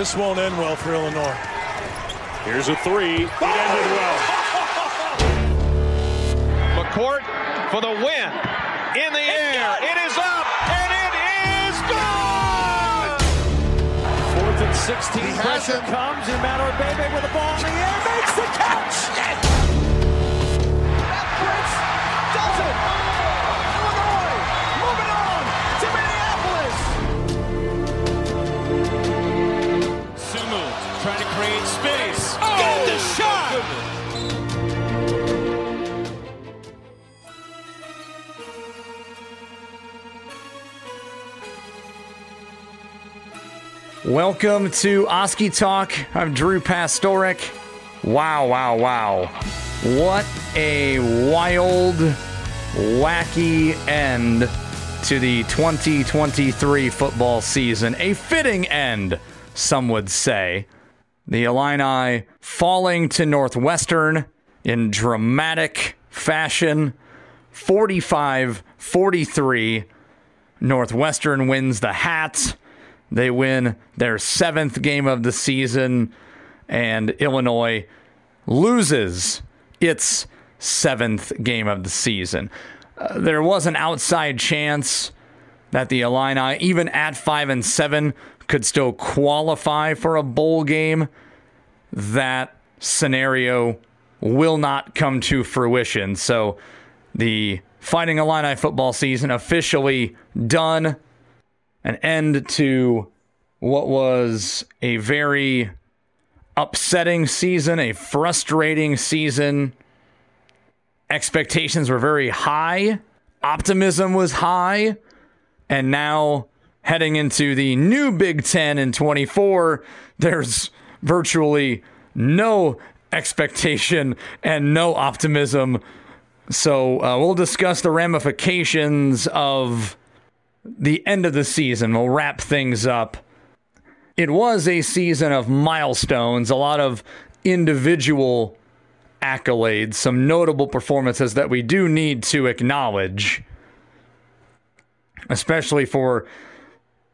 this won't end well for Illinois. Here's a three. It ended well. McCourt for the win. In the air. It is up. And it is good. Fourth and 16. Pressure comes. And Matt Bebe with the ball in the air makes the catch. Prince Welcome to Oski Talk. I'm Drew Pastoric. Wow, wow, wow. What a wild, wacky end to the 2023 football season. A fitting end, some would say. The Illini falling to Northwestern in dramatic fashion 45 43. Northwestern wins the hat. They win their seventh game of the season, and Illinois loses its seventh game of the season. Uh, there was an outside chance that the Illini, even at five and seven, could still qualify for a bowl game. That scenario will not come to fruition. So the Fighting Illini football season officially done. An end to what was a very upsetting season, a frustrating season. Expectations were very high, optimism was high, and now heading into the new Big Ten in 24, there's virtually no expectation and no optimism. So uh, we'll discuss the ramifications of the end of the season. We'll wrap things up. It was a season of milestones, a lot of individual accolades, some notable performances that we do need to acknowledge, especially for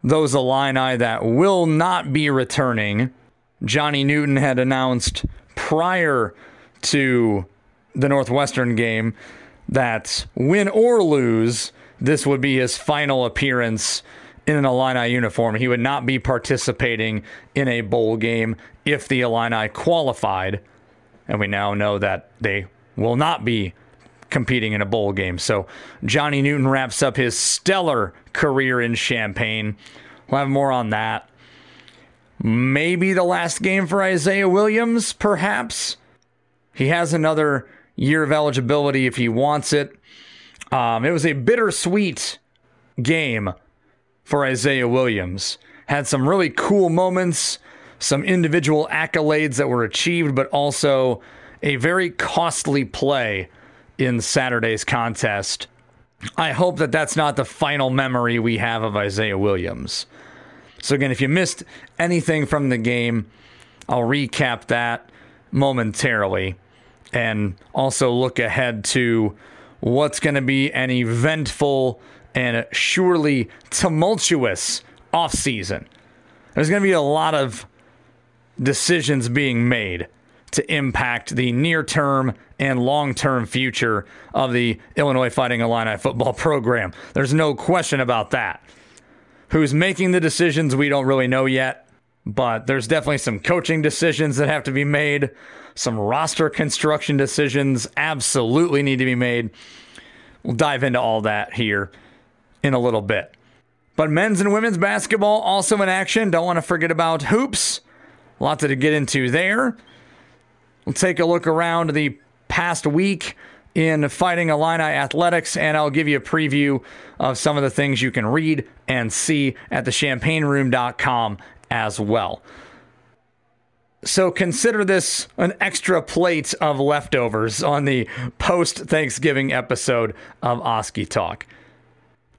those Illini that will not be returning. Johnny Newton had announced prior to the Northwestern game that win or lose, this would be his final appearance in an Illini uniform. He would not be participating in a bowl game if the Illini qualified. And we now know that they will not be competing in a bowl game. So Johnny Newton wraps up his stellar career in Champaign. We'll have more on that. Maybe the last game for Isaiah Williams, perhaps. He has another year of eligibility if he wants it. Um, it was a bittersweet game for Isaiah Williams. Had some really cool moments, some individual accolades that were achieved, but also a very costly play in Saturday's contest. I hope that that's not the final memory we have of Isaiah Williams. So, again, if you missed anything from the game, I'll recap that momentarily and also look ahead to what's going to be an eventful and surely tumultuous offseason. There's going to be a lot of decisions being made to impact the near term and long term future of the Illinois Fighting Illini football program. There's no question about that. Who's making the decisions, we don't really know yet, but there's definitely some coaching decisions that have to be made. Some roster construction decisions absolutely need to be made. We'll dive into all that here in a little bit. But men's and women's basketball also in action. Don't want to forget about hoops. Lots to get into there. We'll take a look around the past week in Fighting Illini Athletics, and I'll give you a preview of some of the things you can read and see at the champaignroom.com as well. So consider this an extra plate of leftovers on the post Thanksgiving episode of Oski Talk.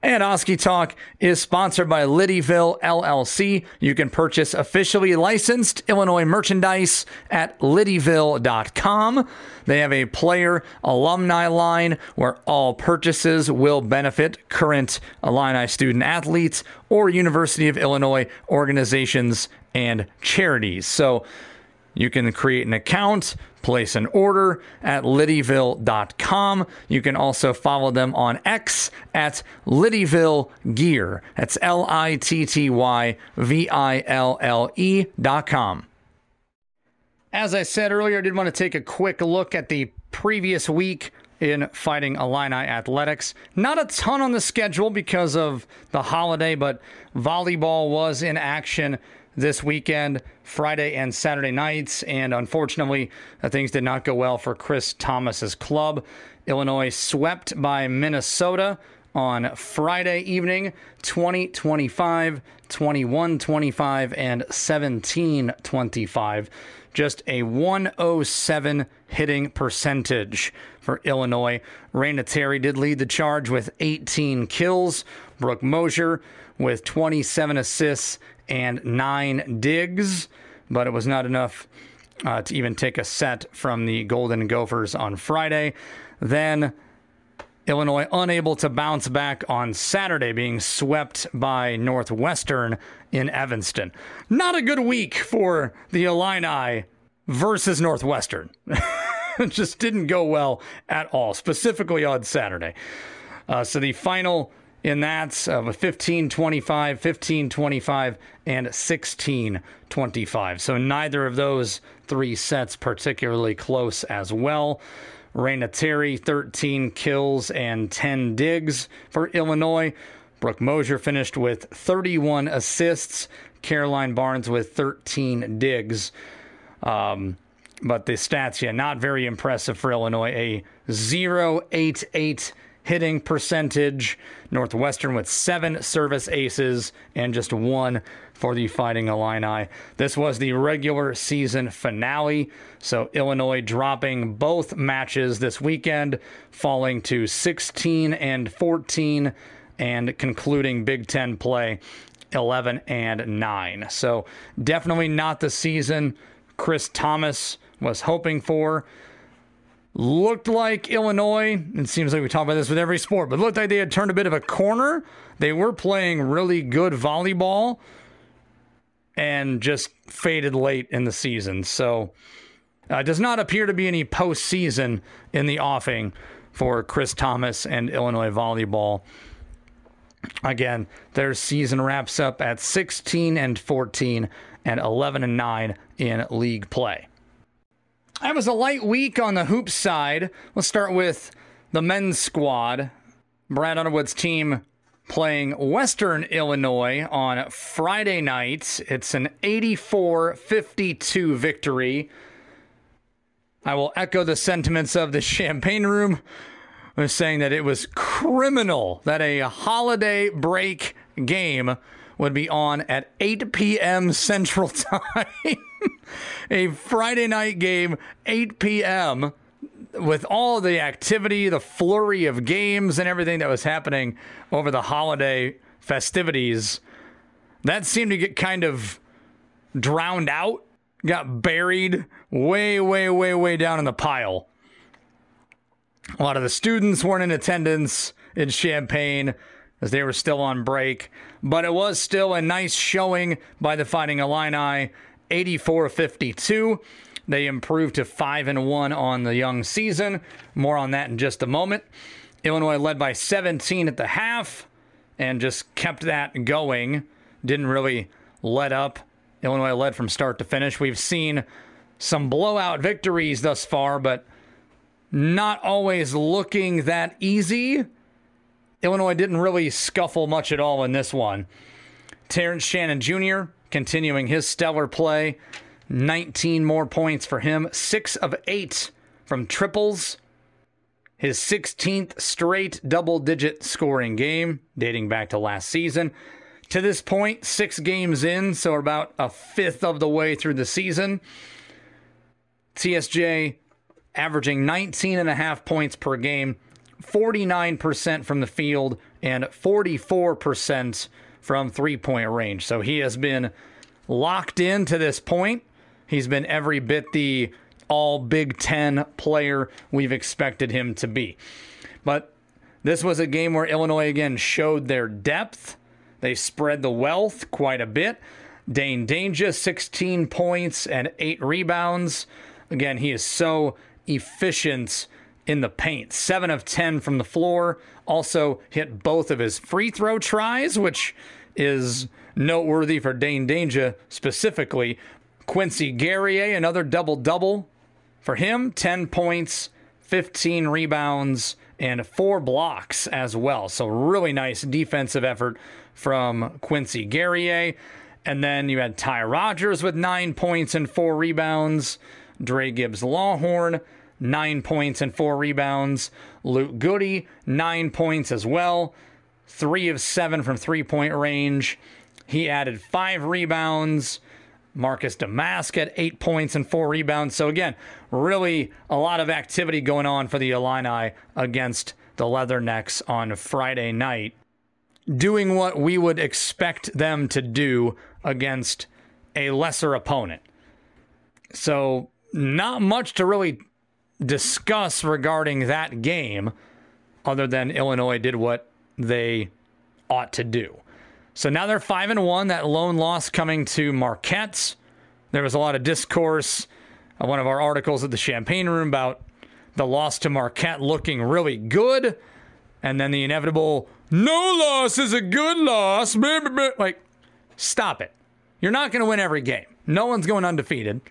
And Oski Talk is sponsored by Littyville LLC. You can purchase officially licensed Illinois merchandise at littyville.com. They have a player alumni line where all purchases will benefit current Illini student athletes or University of Illinois organizations and charities. So you can create an account, place an order at littyville.com. You can also follow them on X at Littyville Gear. That's L I T T Y V I L L E.com. As I said earlier, I did want to take a quick look at the previous week in Fighting Illini Athletics. Not a ton on the schedule because of the holiday, but volleyball was in action this weekend, Friday and Saturday nights, and unfortunately, uh, things did not go well for Chris Thomas's club. Illinois swept by Minnesota on Friday evening 20 25, 21 25, and 17 25. Just a 107 hitting percentage for Illinois. Raina Terry did lead the charge with 18 kills. Brooke Mosier with 27 assists and nine digs, but it was not enough uh, to even take a set from the Golden Gophers on Friday. Then Illinois unable to bounce back on Saturday, being swept by Northwestern in Evanston. Not a good week for the Illini versus Northwestern. it just didn't go well at all, specifically on Saturday. Uh, so the final in that a 15 25, 15 25, and 16 25. So neither of those three sets particularly close as well. Raina Terry, 13 kills and 10 digs for Illinois. Brooke Mosier finished with 31 assists. Caroline Barnes with 13 digs. Um, but the stats, yeah, not very impressive for Illinois. A 0.88 hitting percentage. Northwestern with seven service aces and just one for the Fighting Illini. This was the regular season finale. So Illinois dropping both matches this weekend, falling to 16 and 14 and concluding Big Ten play 11 and 9. So definitely not the season Chris Thomas was hoping for looked like Illinois, it seems like we talk about this with every sport, but looked like they had turned a bit of a corner. They were playing really good volleyball and just faded late in the season. So uh, does not appear to be any postseason in the offing for Chris Thomas and Illinois volleyball. Again, their season wraps up at 16 and 14 and 11 and 9 in league play. That was a light week on the hoops side. Let's start with the men's squad. Brad Underwood's team playing Western Illinois on Friday night. It's an 84 52 victory. I will echo the sentiments of the Champaign Room, They're saying that it was criminal that a holiday break game would be on at 8 p.m. Central Time. a Friday night game, 8 p.m., with all the activity, the flurry of games, and everything that was happening over the holiday festivities, that seemed to get kind of drowned out, got buried way, way, way, way down in the pile. A lot of the students weren't in attendance in Champaign as they were still on break, but it was still a nice showing by the Fighting Illini 84 52. They improved to 5 and 1 on the young season. More on that in just a moment. Illinois led by 17 at the half and just kept that going. Didn't really let up. Illinois led from start to finish. We've seen some blowout victories thus far, but not always looking that easy. Illinois didn't really scuffle much at all in this one. Terrence Shannon Jr continuing his stellar play. 19 more points for him, six of eight from triples. His 16th straight double digit scoring game, dating back to last season. To this point, six games in, so about a fifth of the way through the season. TSJ averaging 19 and a half points per game, 49% from the field, and 44% from three point range. So he has been locked in to this point. He's been every bit the all Big Ten player we've expected him to be. But this was a game where Illinois again showed their depth. They spread the wealth quite a bit. Dain Dainja, 16 points and 8 rebounds. Again, he is so efficient in the paint. 7 of 10 from the floor. Also hit both of his free throw tries, which is noteworthy for Dain Dainja specifically. Quincy Guerrier, another double double for him 10 points, 15 rebounds, and four blocks as well. So, really nice defensive effort from Quincy Guerrier. And then you had Ty Rogers with nine points and four rebounds. Dra Gibbs Lawhorn, nine points and four rebounds. Luke Goode, nine points as well. Three of seven from three point range. He added five rebounds. Marcus Domask at eight points and four rebounds. So, again, really a lot of activity going on for the Illini against the Leathernecks on Friday night, doing what we would expect them to do against a lesser opponent. So, not much to really discuss regarding that game other than Illinois did what they ought to do. So now they're five and one. That lone loss coming to Marquette. There was a lot of discourse. Uh, one of our articles at the Champaign Room about the loss to Marquette looking really good, and then the inevitable no loss is a good loss. Like, stop it. You're not going to win every game. No one's going undefeated.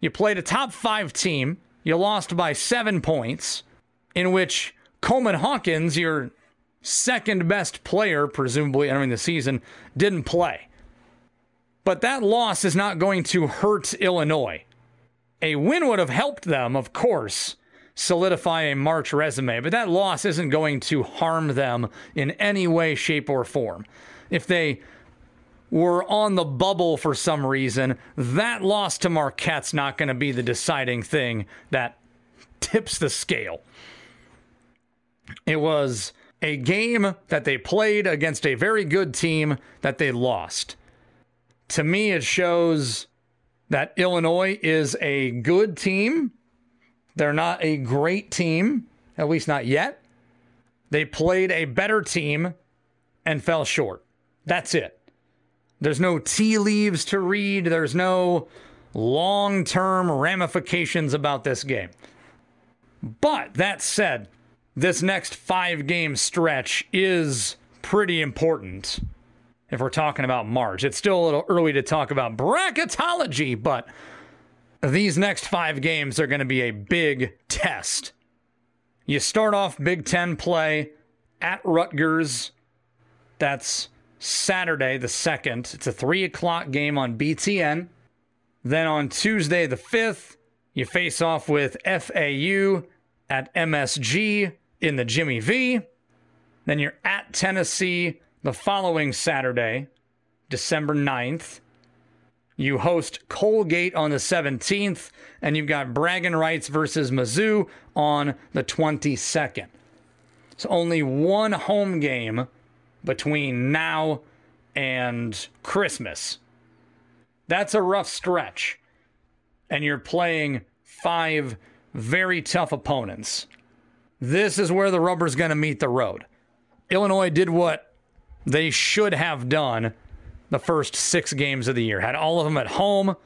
You played a top five team. You lost by seven points, in which Coleman Hawkins, your second best player, presumably entering the season, didn't play. But that loss is not going to hurt Illinois. A win would have helped them, of course, solidify a March resume, but that loss isn't going to harm them in any way, shape, or form. If they were on the bubble for some reason, that loss to Marquette's not going to be the deciding thing that tips the scale. It was a game that they played against a very good team that they lost. To me, it shows that Illinois is a good team. They're not a great team, at least not yet. They played a better team and fell short. That's it. There's no tea leaves to read, there's no long term ramifications about this game. But that said, this next five game stretch is pretty important if we're talking about March. It's still a little early to talk about bracketology, but these next five games are going to be a big test. You start off Big Ten play at Rutgers. That's Saturday the 2nd. It's a 3 o'clock game on BTN. Then on Tuesday the 5th, you face off with FAU at MSG in the Jimmy V. Then you're at Tennessee the following Saturday, December 9th. You host Colgate on the 17th, and you've got Bragging Rights versus Mizzou on the 22nd. It's only one home game between now and Christmas. That's a rough stretch. And you're playing five very tough opponents. This is where the rubber's going to meet the road. Illinois did what they should have done the first six games of the year. Had all of them at home.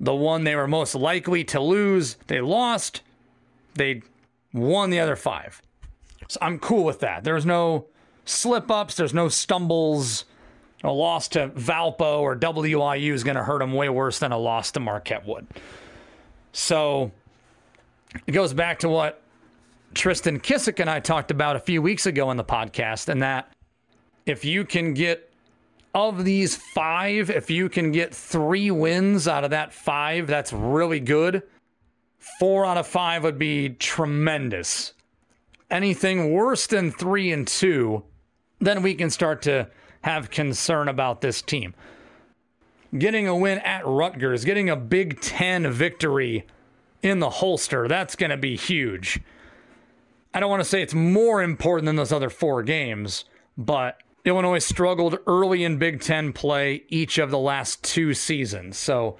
The one they were most likely to lose, they lost. They won the other five. So I'm cool with that. There's no slip ups, there's no stumbles. A loss to Valpo or WIU is going to hurt them way worse than a loss to Marquette would. So it goes back to what Tristan Kissick and I talked about a few weeks ago in the podcast, and that if you can get of these five, if you can get three wins out of that five, that's really good. Four out of five would be tremendous. Anything worse than three and two, then we can start to have concern about this team. Getting a win at Rutgers, getting a Big Ten victory in the holster, that's going to be huge. I don't want to say it's more important than those other four games, but Illinois struggled early in Big Ten play each of the last two seasons. So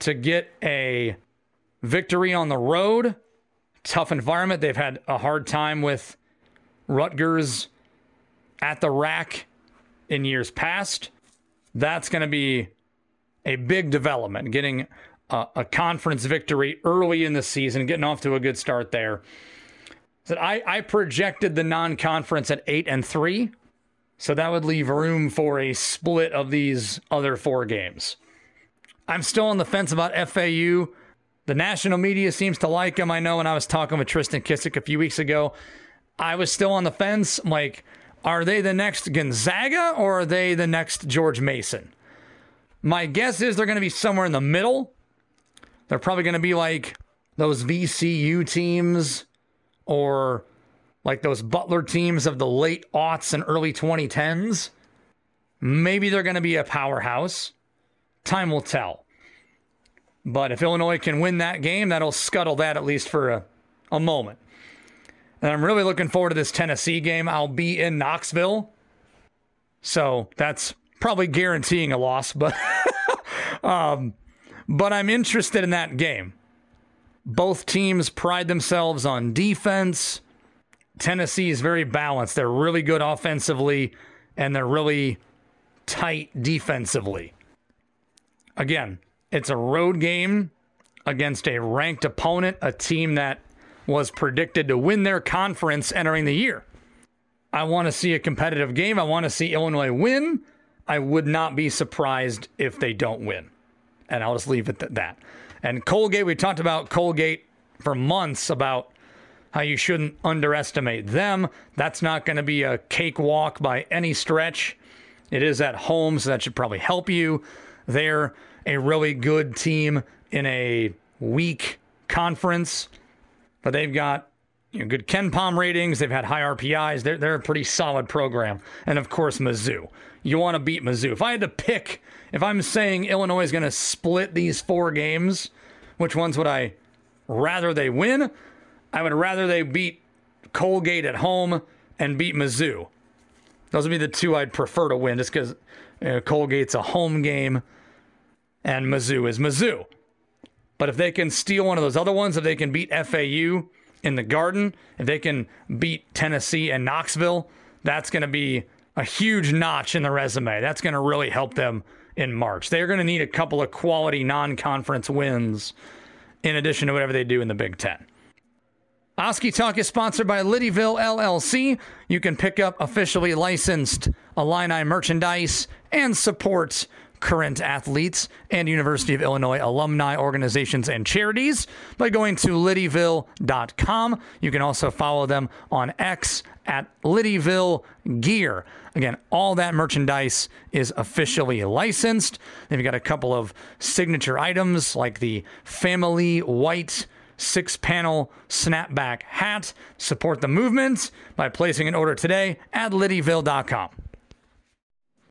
to get a victory on the road, tough environment, they've had a hard time with Rutgers at the rack in years past. That's going to be a big development, getting a, a, conference victory early in the season, getting off to a good start there. So I, I projected the non-conference at eight and three, so that would leave room for a split of these other four games. I'm still on the fence about FAU. The national media seems to like him. I know when I was talking with Tristan Kissick a few weeks ago, I was still on the fence. I'm like, are they the next Gonzaga or are they the next George Mason? My guess is they're going to be somewhere in the middle. They're probably going to be like those VCU teams or like those Butler teams of the late aughts and early 2010s. Maybe they're going to be a powerhouse. Time will tell. But if Illinois can win that game, that'll scuttle that at least for a, a moment. And I'm really looking forward to this Tennessee game. I'll be in Knoxville. So that's probably guaranteeing a loss, but um, but I'm interested in that game. Both teams pride themselves on defense. Tennessee is very balanced. They're really good offensively and they're really tight defensively. Again, it's a road game against a ranked opponent, a team that was predicted to win their conference entering the year. I want to see a competitive game. I want to see Illinois win. I would not be surprised if they don't win. And I'll just leave it at that. And Colgate, we talked about Colgate for months about how you shouldn't underestimate them. That's not going to be a cakewalk by any stretch. It is at home, so that should probably help you. They're a really good team in a weak conference, but they've got you know, good KenPom ratings. They've had high RPIs. They're, they're a pretty solid program. And of course, Mizzou. You want to beat Mizzou. If I had to pick, if I'm saying Illinois is going to split these four games, which ones would I rather they win? I would rather they beat Colgate at home and beat Mizzou. Those would be the two I'd prefer to win just because you know, Colgate's a home game and Mizzou is Mizzou. But if they can steal one of those other ones, if they can beat FAU in the Garden, if they can beat Tennessee and Knoxville, that's going to be a huge notch in the resume. That's going to really help them in March. They're going to need a couple of quality non conference wins in addition to whatever they do in the Big Ten. Oski Talk is sponsored by Littyville LLC. You can pick up officially licensed Illini merchandise and support current athletes and University of Illinois alumni organizations and charities by going to littyville.com. You can also follow them on X at Littyville Gear. Again, all that merchandise is officially licensed. They've got a couple of signature items like the family white six panel snapback hat. Support the movement by placing an order today at littyville.com.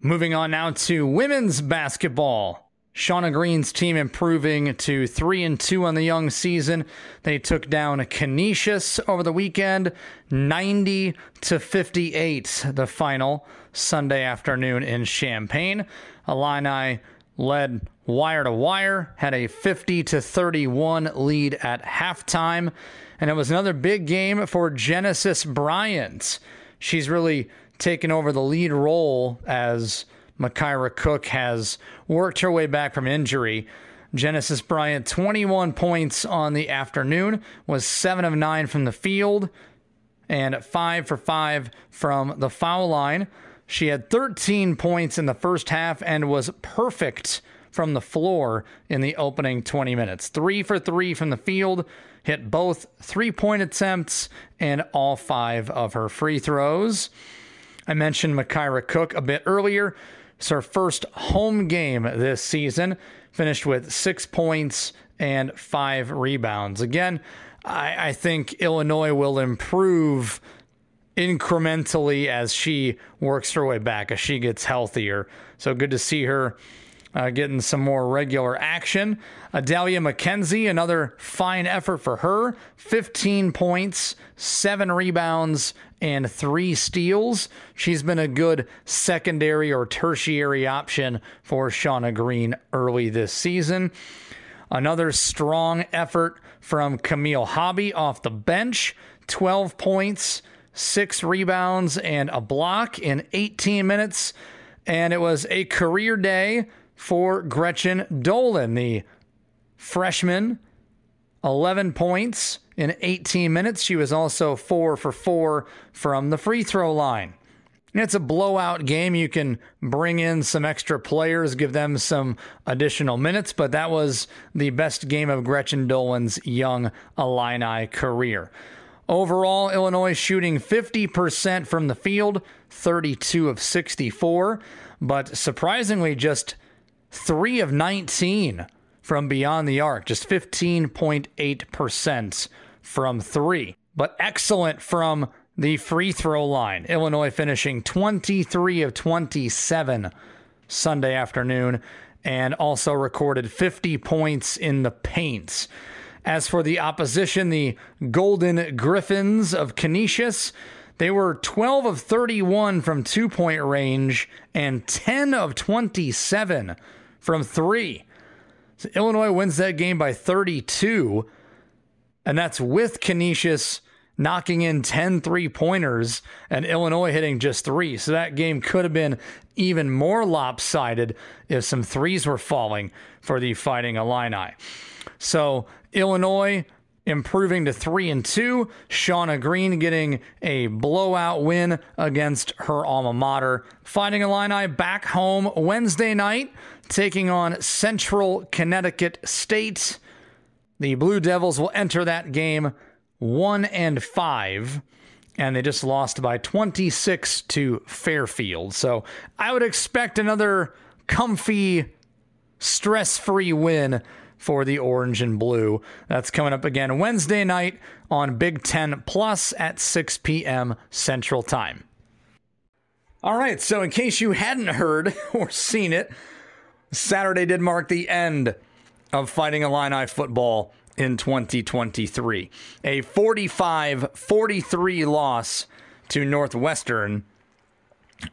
Moving on now to women's basketball. Shauna Green's team improving to 3 and 2 on the young season. They took down Canisius over the weekend, 90 to 58 the final Sunday afternoon in Champaign. Illini led wire to wire, had a 50 to 31 lead at halftime, and it was another big game for Genesis Bryant. She's really taken over the lead role as Makira Cook has worked her way back from injury. Genesis Bryant, 21 points on the afternoon, was 7 of 9 from the field and 5 for 5 from the foul line. She had 13 points in the first half and was perfect from the floor in the opening 20 minutes. 3 for 3 from the field, hit both three point attempts and all five of her free throws. I mentioned Makira Cook a bit earlier. It's her first home game this season. Finished with six points and five rebounds. Again, I, I think Illinois will improve incrementally as she works her way back, as she gets healthier. So good to see her uh, getting some more regular action. Adalia McKenzie, another fine effort for her 15 points, seven rebounds, and three steals. She's been a good secondary or tertiary option for Shauna Green early this season. Another strong effort from Camille Hobby off the bench 12 points, six rebounds, and a block in 18 minutes. And it was a career day for Gretchen Dolan, the freshman. 11 points in 18 minutes. She was also four for four from the free throw line. It's a blowout game. You can bring in some extra players, give them some additional minutes, but that was the best game of Gretchen Dolan's young Illini career. Overall, Illinois shooting 50% from the field, 32 of 64, but surprisingly, just 3 of 19 from beyond the arc, just 15.8% from three. But excellent from the free throw line. Illinois finishing 23 of 27 Sunday afternoon and also recorded 50 points in the paints. As for the opposition, the Golden Griffins of Canisius, they were 12 of 31 from two point range and 10 of 27 from three. So Illinois wins that game by 32, and that's with Canisius knocking in 10 three pointers and Illinois hitting just three. So that game could have been even more lopsided if some threes were falling for the Fighting Illini. So Illinois improving to three and two. Shauna Green getting a blowout win against her alma mater. Fighting Illini back home Wednesday night, taking on Central Connecticut State. The Blue Devils will enter that game one and five, and they just lost by 26 to Fairfield. So I would expect another comfy, stress free win for the orange and blue. That's coming up again Wednesday night on Big Ten Plus at 6 p.m. Central Time. All right, so in case you hadn't heard or seen it, Saturday did mark the end of Fighting Illini football in 2023. A 45 43 loss to Northwestern.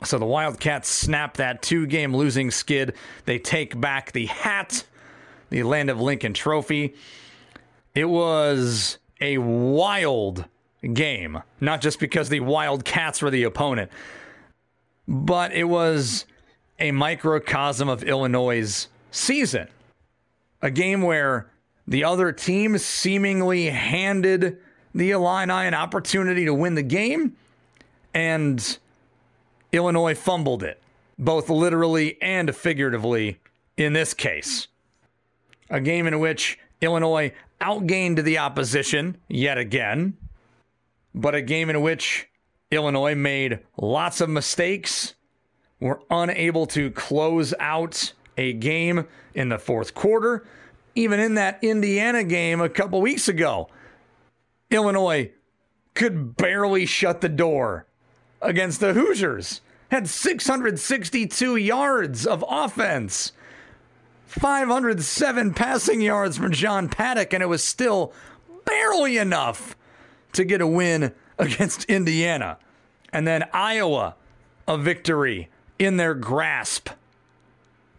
So the Wildcats snap that two game losing skid. They take back the hat, the Land of Lincoln trophy. It was a wild game, not just because the Wildcats were the opponent, but it was a microcosm of Illinois' season. A game where the other team seemingly handed the Illini an opportunity to win the game, and Illinois fumbled it, both literally and figuratively in this case. A game in which Illinois outgained the opposition yet again, but a game in which Illinois made lots of mistakes, were unable to close out a game in the fourth quarter, even in that Indiana game a couple weeks ago, Illinois could barely shut the door against the Hoosiers. Had 662 yards of offense, 507 passing yards from John Paddock, and it was still barely enough to get a win against Indiana. And then Iowa, a victory in their grasp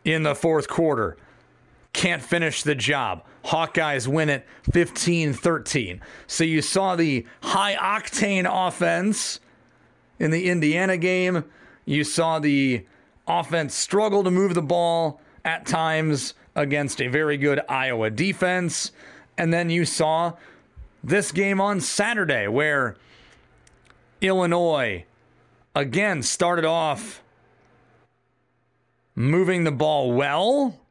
in the fourth quarter can't finish the job. Hawkeyes win it 15 13. So you saw the high octane offense in the Indiana game. You saw the offense struggle to move the ball at times against a very good Iowa defense. And then you saw this game on Saturday where Illinois again started off moving the ball well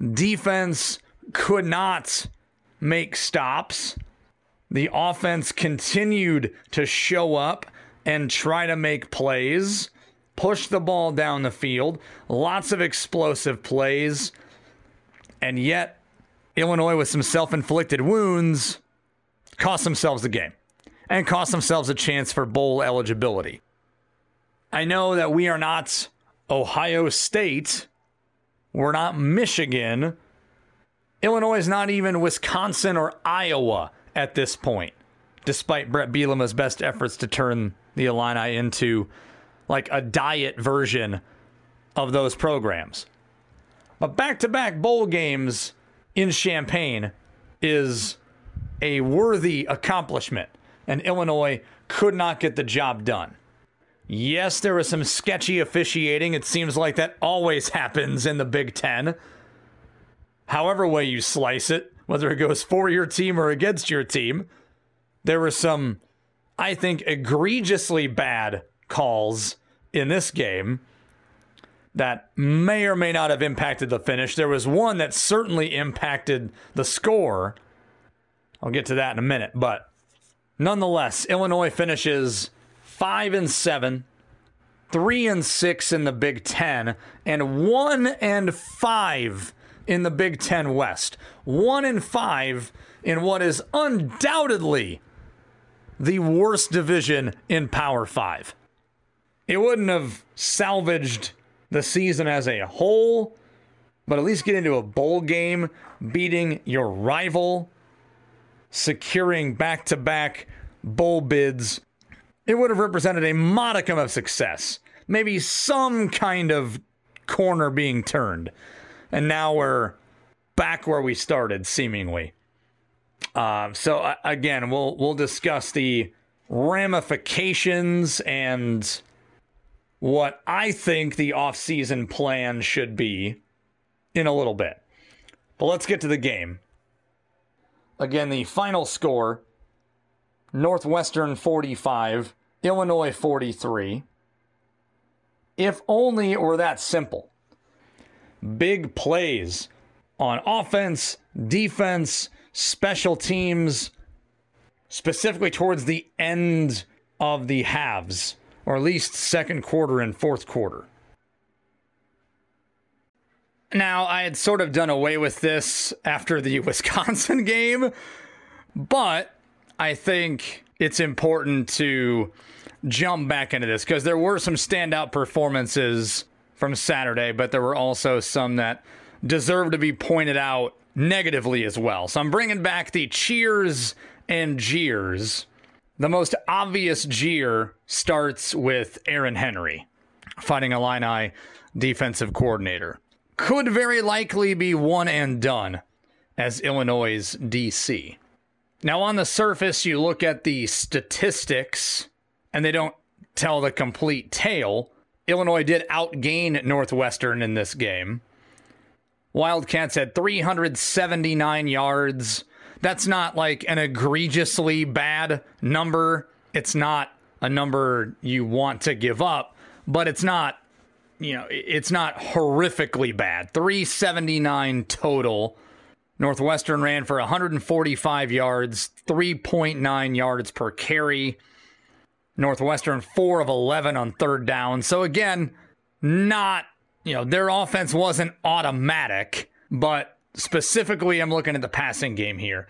Defense could not make stops. The offense continued to show up and try to make plays, push the ball down the field, lots of explosive plays. And yet, Illinois, with some self inflicted wounds, cost themselves the game and cost themselves a chance for bowl eligibility. I know that we are not Ohio State We're not Michigan. Illinois is not even Wisconsin or Iowa at this point, despite Bret Bielema's best efforts to turn the Illini into like a diet version of those programs. But back to back bowl games in Champaign is a worthy accomplishment, and Illinois could not get the job done. Yes, there was some sketchy officiating. It seems like that always happens in the Big Ten. However, way you slice it, whether it goes for your team or against your team, there were some, I think, egregiously bad calls in this game that may or may not have impacted the finish. There was one that certainly impacted the score. I'll get to that in a minute, but nonetheless, Illinois finishes 5 and 7, 3 and 6 in the Big 10 and 1 and 5 in the Big 10 West. 1 and 5 in what is undoubtedly the worst division in Power 5. It wouldn't have salvaged the season as a whole, but at least get into a bowl game, beating your rival, securing back to back bowl bids. It would have represented a modicum of success, maybe some kind of corner being turned. And now we're back where we started, seemingly. Uh, so uh, again, we'll we'll discuss the ramifications and what I think the offseason plan should be in a little bit. But let's get to the game. Again, the final score Northwestern 45, Illinois 43. If only it were that simple. Big plays on offense, defense, special teams, specifically towards the end of the halves or at least second quarter and fourth quarter. Now, I had sort of done away with this after the Wisconsin game, but I think it's important to jump back into this because there were some standout performances from Saturday, but there were also some that deserve to be pointed out negatively as well. So I'm bringing back the cheers and jeers the most obvious jeer starts with Aaron Henry, Fighting Illini defensive coordinator. Could very likely be one and done as Illinois' DC. Now, on the surface, you look at the statistics and they don't tell the complete tale. Illinois did outgain Northwestern in this game. Wildcats had 379 yards, that's not like an egregiously bad number. It's not a number you want to give up, but it's not, you know, it's not horrifically bad. 379 total. Northwestern ran for 145 yards, 3.9 yards per carry. Northwestern 4 of 11 on third down. So again, not, you know, their offense wasn't automatic, but Specifically, I'm looking at the passing game here.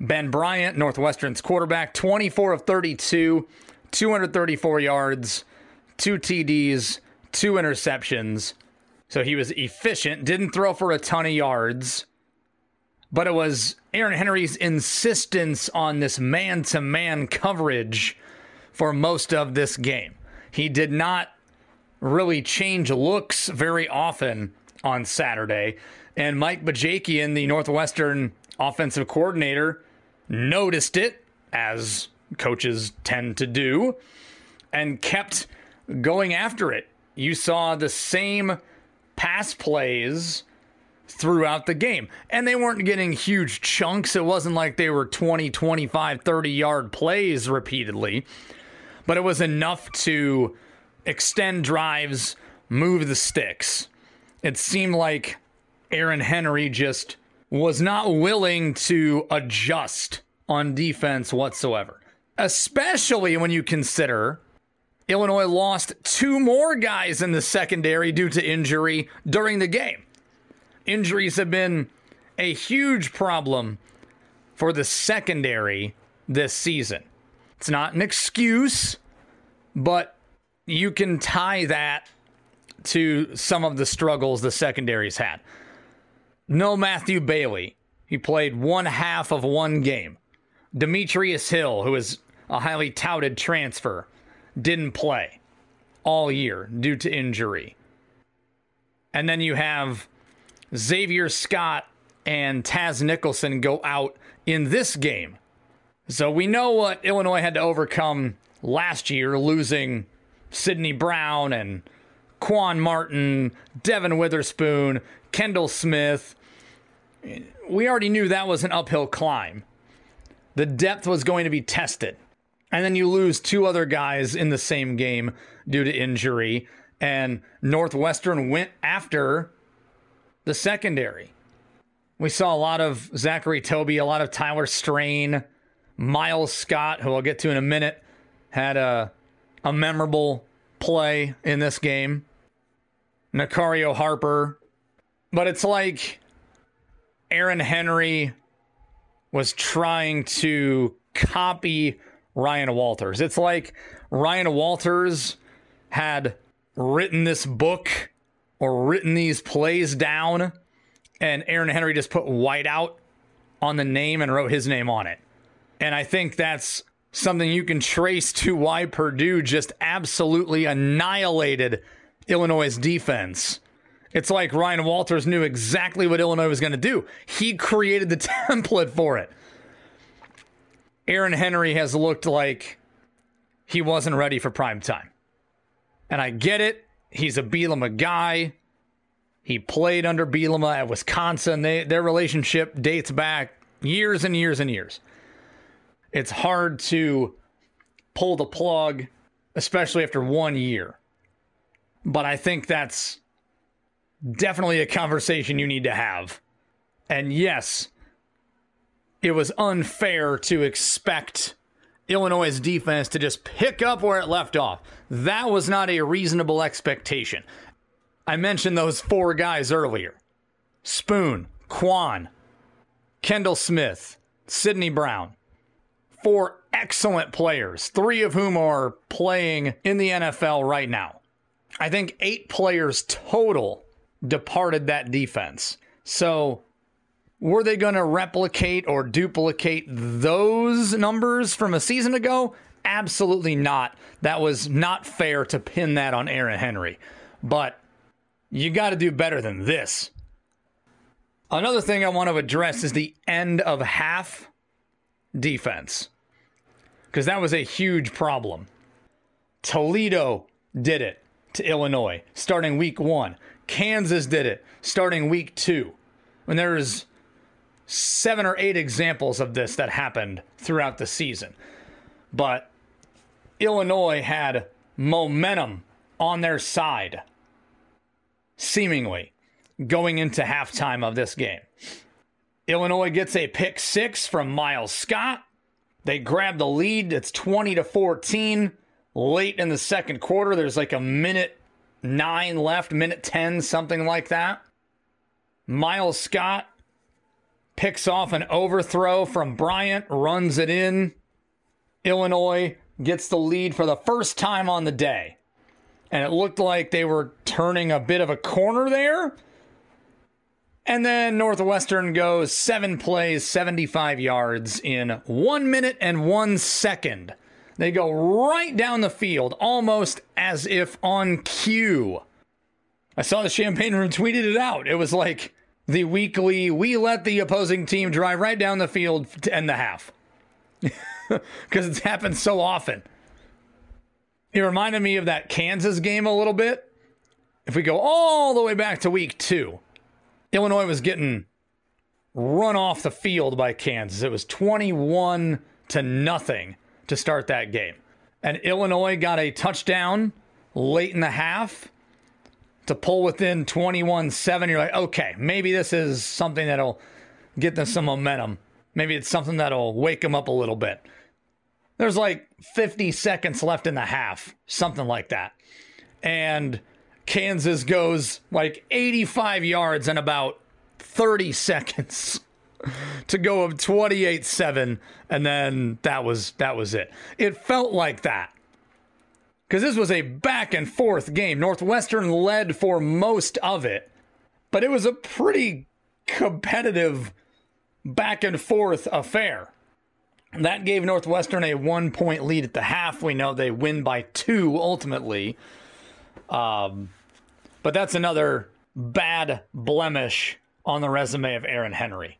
Ben Bryant, Northwestern's quarterback, 24 of 32, 234 yards, two TDs, two interceptions. So he was efficient, didn't throw for a ton of yards. But it was Aaron Henry's insistence on this man to man coverage for most of this game. He did not really change looks very often on Saturday. And Mike Bajakian, the Northwestern offensive coordinator, noticed it, as coaches tend to do, and kept going after it. You saw the same pass plays throughout the game. And they weren't getting huge chunks. It wasn't like they were 20, 25, 30 yard plays repeatedly, but it was enough to extend drives, move the sticks. It seemed like Aaron Henry just was not willing to adjust on defense whatsoever. Especially when you consider Illinois lost two more guys in the secondary due to injury during the game. Injuries have been a huge problem for the secondary this season. It's not an excuse, but you can tie that to some of the struggles the secondaries had. No Matthew Bailey. He played one half of one game. Demetrius Hill, who is a highly touted transfer, didn't play all year due to injury. And then you have Xavier Scott and Taz Nicholson go out in this game. So we know what Illinois had to overcome last year, losing Sidney Brown and Quan Martin, Devon Witherspoon, Kendall Smith. We already knew that was an uphill climb. The depth was going to be tested. And then you lose two other guys in the same game due to injury. And Northwestern went after the secondary. We saw a lot of Zachary Tobe, a lot of Tyler Strain, Miles Scott, who I'll get to in a minute, had a, a memorable play in this game. Nicario Harper. But it's like Aaron Henry was trying to copy Ryan Walters. It's like Ryan Walters had written this book or written these plays down, and Aaron Henry just put whiteout on the name and wrote his name on it. And I think that's something you can trace to why Purdue just absolutely annihilated Illinois' defense. It's like Ryan Walters knew exactly what Illinois was going to do. He created the template for it. Aaron Henry has looked like he wasn't ready for prime time. And I get it. He's a Bielema guy. He played under Bielema at Wisconsin. They, their relationship dates back years and years and years. It's hard to pull the plug, especially after one year. But I think that's definitely a conversation you need to have. And yes, it was unfair to expect Illinois' defense to just pick up where it left off. That was not a reasonable expectation. I mentioned those four guys earlier Spoon, Quan, Kendall Smith, Sydney Brown. Four excellent players, three of whom are playing in the NFL right now. I think eight players total departed that defense. So were they going to replicate or duplicate those numbers from a season ago? Absolutely not. That was not fair to pin that on Aaron Henry. But you got to do better than this. Another thing I want to address is the end of half defense, because that was a huge problem. Toledo did it to Illinois starting week one. Kansas did it starting week two. When there's seven or eight examples of this that happened throughout the season. But Illinois had momentum on their side, seemingly, going into halftime of this game. Illinois gets a pick six from Miles Scott. They grab the lead. It's 20 to 14. Late in the second quarter, there's like a minute nine left, minute 10, something like that. Miles Scott picks off an overthrow from Bryant, runs it in. Illinois gets the lead for the first time on the day. And it looked like they were turning a bit of a corner there. And then Northwestern goes seven plays, 75 yards in one minute and one second. They go right down the field, almost as if on cue. I saw the Champaign Room tweeted it out. It was like, the weekly we let the opposing team drive right down the field to end the half because it's happened so often. It reminded me of that Kansas game a little bit. If we go all the way back to week two, Illinois was getting run off the field by Kansas. It was 21 to nothing to start that game. And Illinois got a touchdown late in the half to pull within 21 7, you're like, okay, maybe this is something that'll get them some momentum. Maybe it's something that'll wake them up a little bit. There's like 50 seconds left in the half, something like that. And Kansas goes like 85 yards in about 30 seconds to go of 28-7 and then that was that was it. It felt like that. Because this was a back and forth game. Northwestern led for most of it, but it was a pretty competitive back and forth affair. That gave Northwestern a one point lead at the half. We know they win by two ultimately. Um, but that's another bad blemish on the resume of Aaron Henry.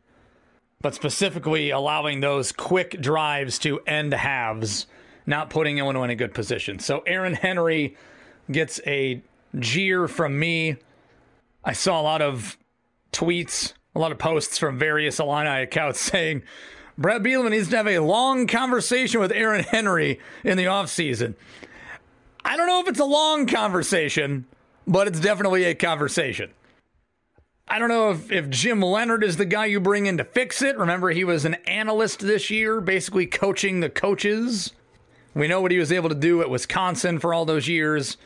But specifically allowing those quick drives to end halves, not putting Illinois in a good position. So Aaron Henry gets a jeer from me. I saw a lot of tweets, a lot of posts from various Illini accounts saying Bret Bielema needs to have a long conversation with Aaron Henry in the offseason. I don't know if it's a long conversation, but it's definitely a conversation. I don't know if, if Jim Leonhard is the guy you bring in to fix it. Remember, he was an analyst this year, basically coaching the coaches. We know what he was able to do at Wisconsin for all those years.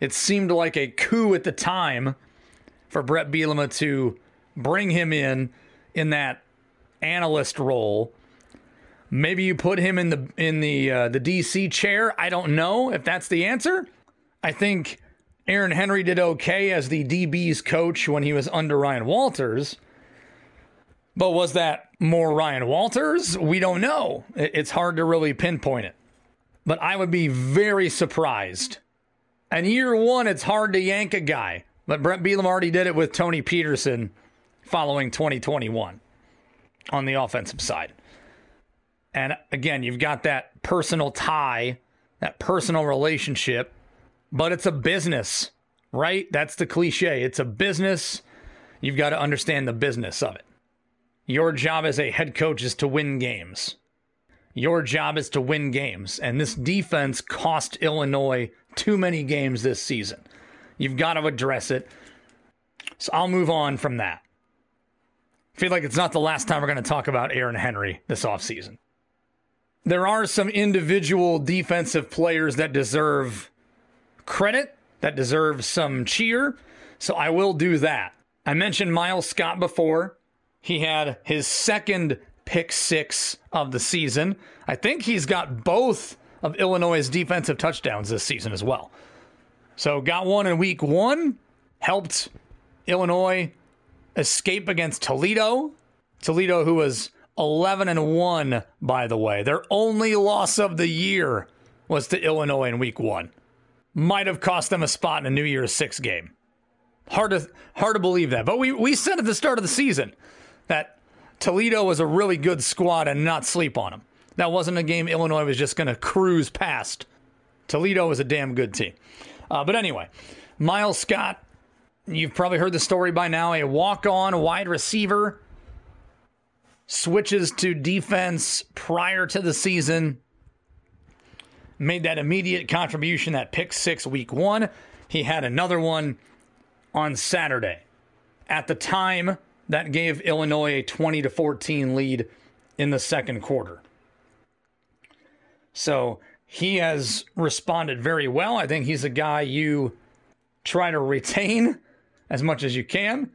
It seemed like a coup at the time for Bret Bielema to bring him in in that analyst role. Maybe you put him in the in the uh, the DC chair. I don't know if that's the answer. I think Aaron Henry did okay as the DB's coach when he was under Ryan Walters. But was that more Ryan Walters? We don't know. It's hard to really pinpoint it. But I would be very surprised. And year one, it's hard to yank a guy. But Bret Bielema already did it with Tony Petersen following 2021 on the offensive side. And again, you've got that personal tie, that personal relationship, but it's a business, right? That's the cliche. It's a business. You've got to understand the business of it. Your job as a head coach is to win games. Your job is to win games. And this defense cost Illinois too many games this season. You've got to address it. So I'll move on from that. I feel like it's not the last time we're going to talk about Aaron Henry this offseason. There are some individual defensive players that deserve credit, that deserve some cheer. So I will do that. I mentioned Miles Scott before. He had his second pick six of the season. I think he's got both of Illinois' defensive touchdowns this season as well. So got one in week one, helped Illinois escape against Toledo. Toledo, who was 11 and 1, by the way. Their only loss of the year was to Illinois in week one. Might have cost them a spot in a New Year's Six game. Hard to hard to believe that. But we, we said at the start of the season that Toledo was a really good squad and not sleep on them. That wasn't a game Illinois was just going to cruise past. Toledo was a damn good team. Uh, but anyway, Miles Scott, you've probably heard the story by now, a walk on wide receiver switches to defense prior to the season. Made that immediate contribution, that pick six week one. He had another one on Saturday. At the time, that gave Illinois a 20 to 14 lead in the second quarter. So he has responded very well. I think he's a guy you try to retain as much as you can.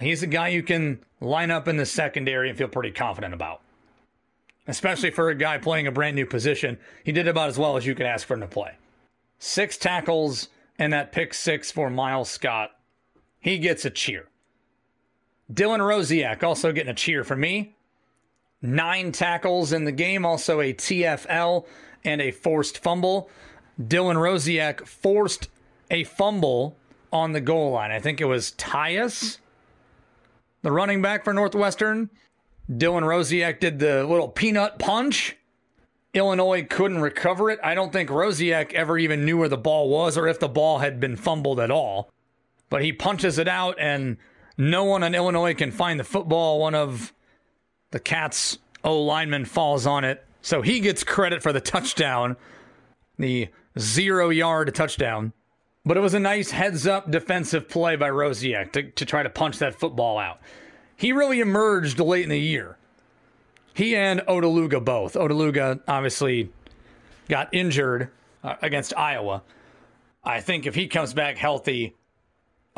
He's a guy you can line up in the secondary and feel pretty confident about. Especially for a guy playing a brand new position. He did about as well as you could ask for him to play. Six tackles and that pick six for Miles Scott. He gets a cheer. Dylan Rosiek also getting a cheer from me. Nine tackles in the game, also a TFL and a forced fumble. Dylan Rosiek forced a fumble on the goal line. I think it was Tyus the running back for Northwestern. Dylan Rosiek did the little peanut punch. Illinois couldn't recover it. I don't think Rosiek ever even knew where the ball was or if the ball had been fumbled at all. But he punches it out, and no one in Illinois can find the football. One of the Cats' O lineman falls on it. So he gets credit for the touchdown, the zero yard touchdown. But it was a nice heads up defensive play by Rosiek to, to try to punch that football out. He really emerged late in the year. He and Odeluga both. Odeluga obviously got injured uh, against Iowa. I think if he comes back healthy,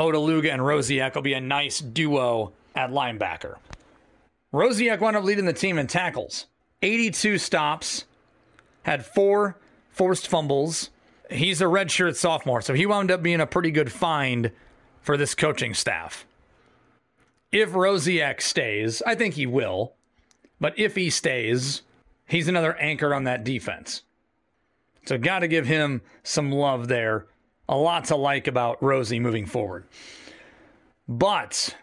Odeluga and Rosiek will be a nice duo at linebacker. Rosiek wound up leading the team in tackles. 82 stops, had four forced fumbles, he's a redshirt sophomore, so he wound up being a pretty good find for this coaching staff. If Rosiek stays, I think he will, but if he stays, he's another anchor on that defense. So, got to give him some love there. A lot to like about Rosie moving forward. But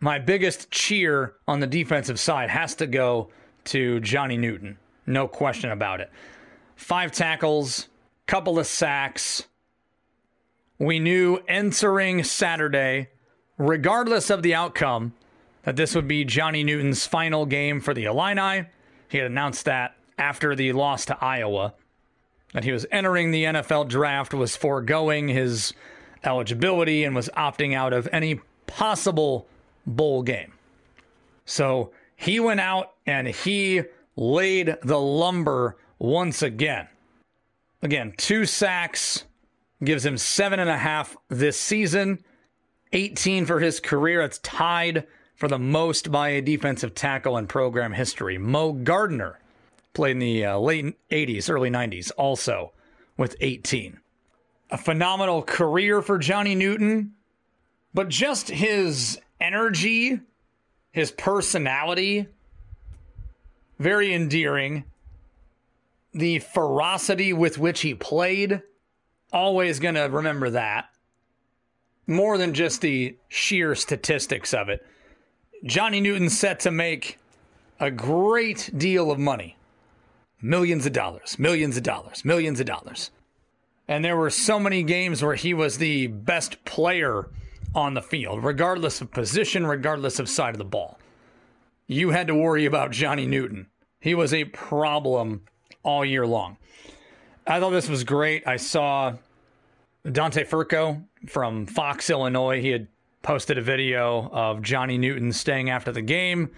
my biggest cheer on the defensive side has to go to Johnny Newton. No question about it. Five tackles, couple of sacks. We knew entering Saturday, regardless of the outcome, that this would be Johnny Newton's final game for the Illini. He had announced that after the loss to Iowa, that he was entering the NFL draft, was foregoing his eligibility, and was opting out of any possible bowl game. So he went out and he laid the lumber once again. Again, two sacks gives him seven and a half this season, 18 for his career. It's tied for the most by a defensive tackle in program history. Moe Gardner played in the uh, late 80s, early 90s, also with 18. A phenomenal career for Johnny Newton, but just his energy, his personality, very endearing. The ferocity with which he played, always going to remember that. More than just the sheer statistics of it. Johnny Newton set to make a great deal of money millions of dollars, millions of dollars, millions of dollars. And there were so many games where he was the best player on the field, regardless of position, regardless of side of the ball. You had to worry about Johnny Newton. He was a problem all year long. I thought this was great. I saw Dante Furco from Fox, Illinois. He had posted a video of Johnny Newton staying after the game,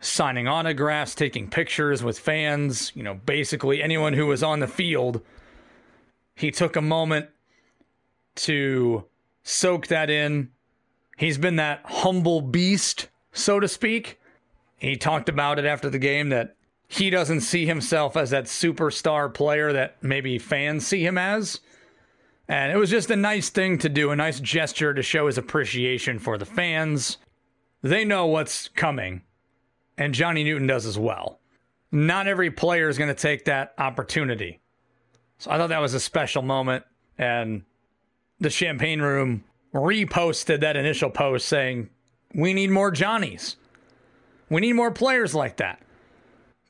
signing autographs, taking pictures with fans, you know, basically anyone who was on the field. He took a moment to soak that in. He's been that humble beast, so to speak. He talked about it after the game that he doesn't see himself as that superstar player that maybe fans see him as. And it was just a nice thing to do, a nice gesture to show his appreciation for the fans. They know what's coming, and Johnny Newton does as well. Not every player is going to take that opportunity. So I thought that was a special moment, and the Champaign Room reposted that initial post saying, We need more Johnnies. We need more players like that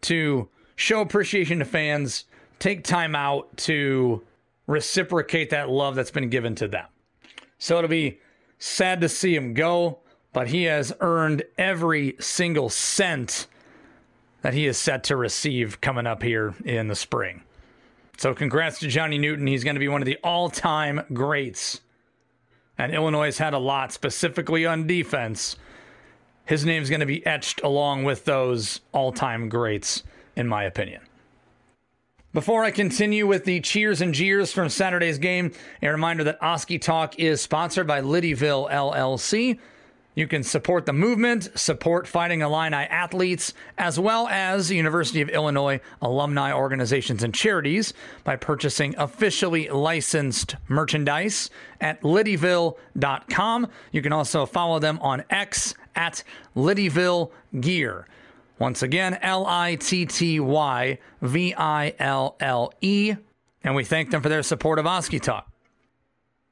to show appreciation to fans, take time out to reciprocate that love that's been given to them. So it'll be sad to see him go, but he has earned every single cent that he is set to receive coming up here in the spring. So congrats to Johnny Newton. He's going to be one of the all time greats. And Illinois has had a lot, specifically on defense. His name's going to be etched along with those all time greats, in my opinion. Before I continue with the cheers and jeers from Saturday's game, a reminder that Oski Talk is sponsored by Littyville LLC. You can support the movement, support Fighting Illini athletes, as well as University of Illinois alumni organizations and charities by purchasing officially licensed merchandise at littyville.com. You can also follow them on X at Littyville Gear. Once again, L I T T Y V I L L E. And we thank them for their support of Oski Talk.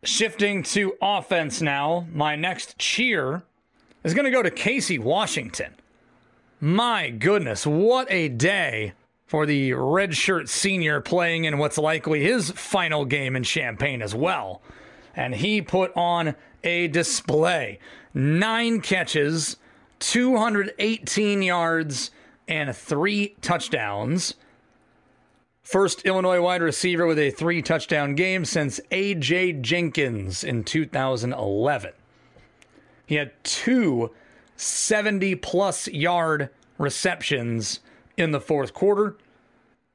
Shifting to offense now, my next cheer is going to go to Casey Washington. My goodness, what a day for the redshirt senior playing in what's likely his final game in Champaign as well. And he put on a display. Nine catches, 218 yards, and three touchdowns. First Illinois wide receiver with a three touchdown game since A.J. Jenkins in 2011. He had two 70 plus yard receptions in the fourth quarter,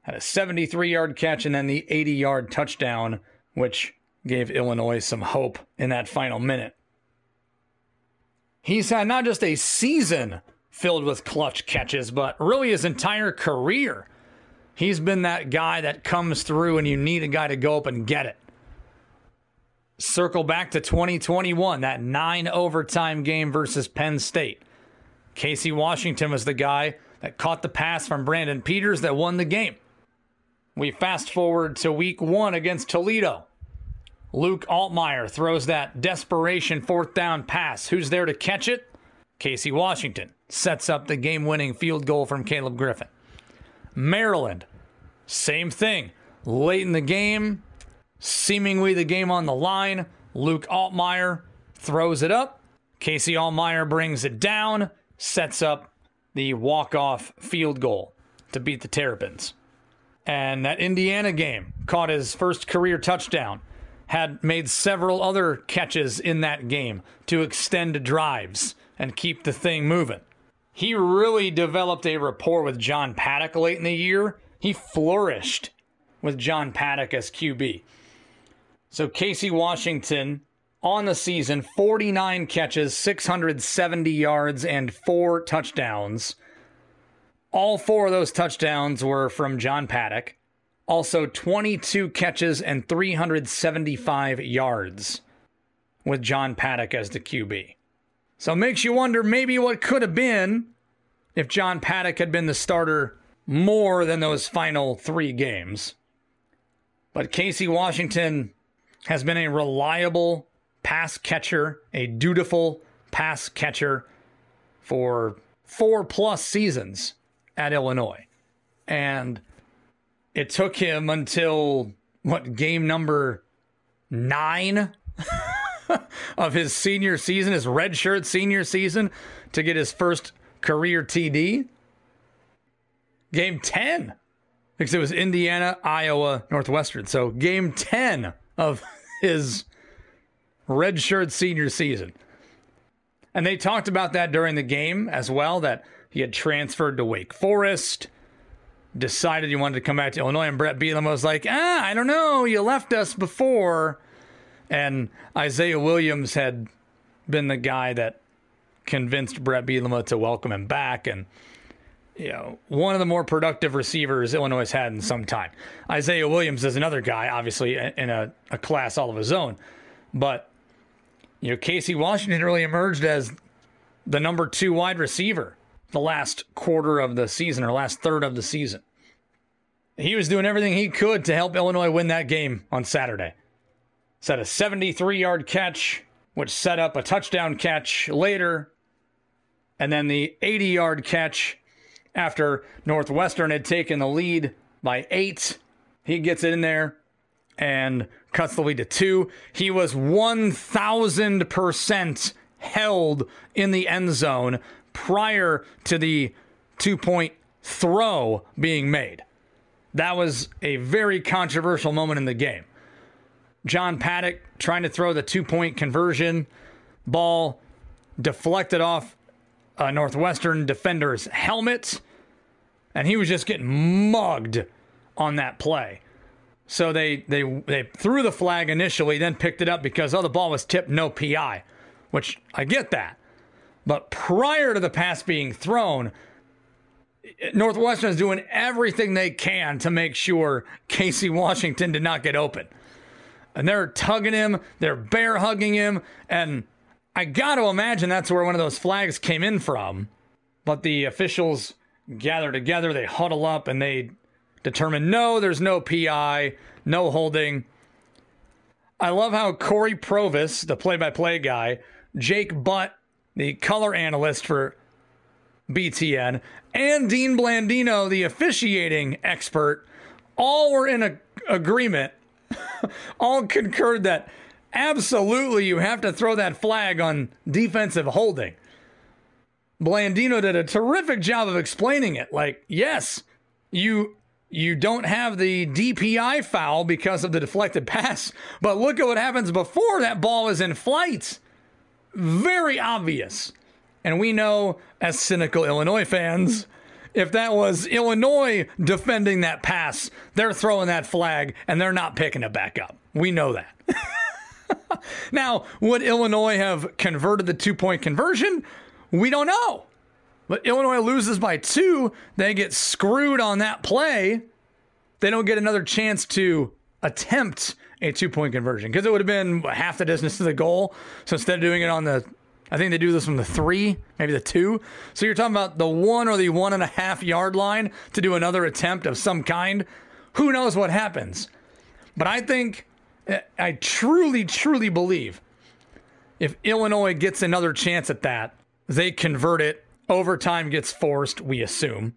had a 73 yard catch, and then the 80 yard touchdown, which gave Illinois some hope in that final minute. He's had not just a season filled with clutch catches, but really his entire career. He's been that guy that comes through and you need a guy to go up and get it. Circle back to 2021, that nine overtime game versus Penn State. Casey Washington was the guy that caught the pass from Brandon Peters that won the game. We fast forward to week one against Toledo. Luke Altmyer throws that desperation fourth down pass. Who's there to catch it? Casey Washington sets up the game winning field goal from Caleb Griffin. Maryland, same thing. Late in the game, seemingly the game on the line, Luke Altmyer throws it up. Casey Altmyer brings it down, sets up the walk off field goal to beat the Terrapins. And that Indiana game caught his first career touchdown had made several other catches in that game to extend drives and keep the thing moving. He really developed a rapport with John Paddock late in the year. He flourished with John Paddock as QB. So Casey Washington on the season 49 catches, 670 yards, and four touchdowns. All four of those touchdowns were from John Paddock. Also, 22 catches and 375 yards with John Paddock as the QB. So it makes you wonder maybe what could have been if John Paddock had been the starter more than those final three games. But Casey Washington has been a reliable pass catcher, a dutiful pass catcher for four plus seasons at Illinois. And it took him until what game number nine of his senior season, his redshirt senior season, to get his first career TD. Game 10, because it was Indiana, Iowa, Northwestern. So game 10 of his redshirt senior season. And they talked about that during the game as well, that he had transferred to Wake Forest decided he wanted to come back to Illinois, and Bret Bielema was like, ah, I don't know, you left us before. And Isaiah Williams had been the guy that convinced Bret Bielema to welcome him back, and you know, one of the more productive receivers Illinois has had in some time. Isaiah Williams is another guy, obviously in a, a class all of his own, but you know, Casey Washington really emerged as the number two wide receiver the last quarter of the season or last third of the season. He was doing everything he could to help Illinois win that game on Saturday. Set a 73 yard catch, which set up a touchdown catch later, and then the 80 yard catch after Northwestern had taken the lead by eight. He gets in there and cuts the lead to two. He was 1,000% held in the end zone prior to the two point throw being made. That was a very controversial moment in the game. John Paddock trying to throw the two point conversion, ball deflected off a Northwestern defender's helmet, and he was just getting mugged on that play. So they, they, they threw the flag initially, then picked it up because, oh, the ball was tipped, no PI, which I get that. But prior to the pass being thrown, Northwestern is doing everything they can to make sure Casey Washington did not get open. And they're tugging him, they're bear hugging him, and I got to imagine that's where one of those flags came in from. But the officials gather together, they huddle up, and they determine no, there's no PI, no holding. I love how Cory Provus, the play by play guy, Jake Butt, the color analyst for BTN, and Dean Blandino, the officiating expert, all were in a, agreement, all concurred that absolutely you have to throw that flag on defensive holding. Blandino did a terrific job of explaining it. Like, yes, you you don't have the DPI foul because of the deflected pass, but look at what happens before that ball is in flight very obvious. And we know, as cynical Illinois fans, if that was Illinois defending that pass, they're throwing that flag and they're not picking it back up. We know that. now, would Illinois have converted the two point conversion? We don't know. But Illinois loses by two. They get screwed on that play. They don't get another chance to attempt a two point conversion because it would have been half the distance to the goal. So instead of doing it on the, I think they do this from the three, maybe the two. So you're talking about the one or the one and a half yard line to do another attempt of some kind. Who knows what happens? But I think, I truly, truly believe if Illinois gets another chance at that, they convert it. Overtime gets forced, we assume.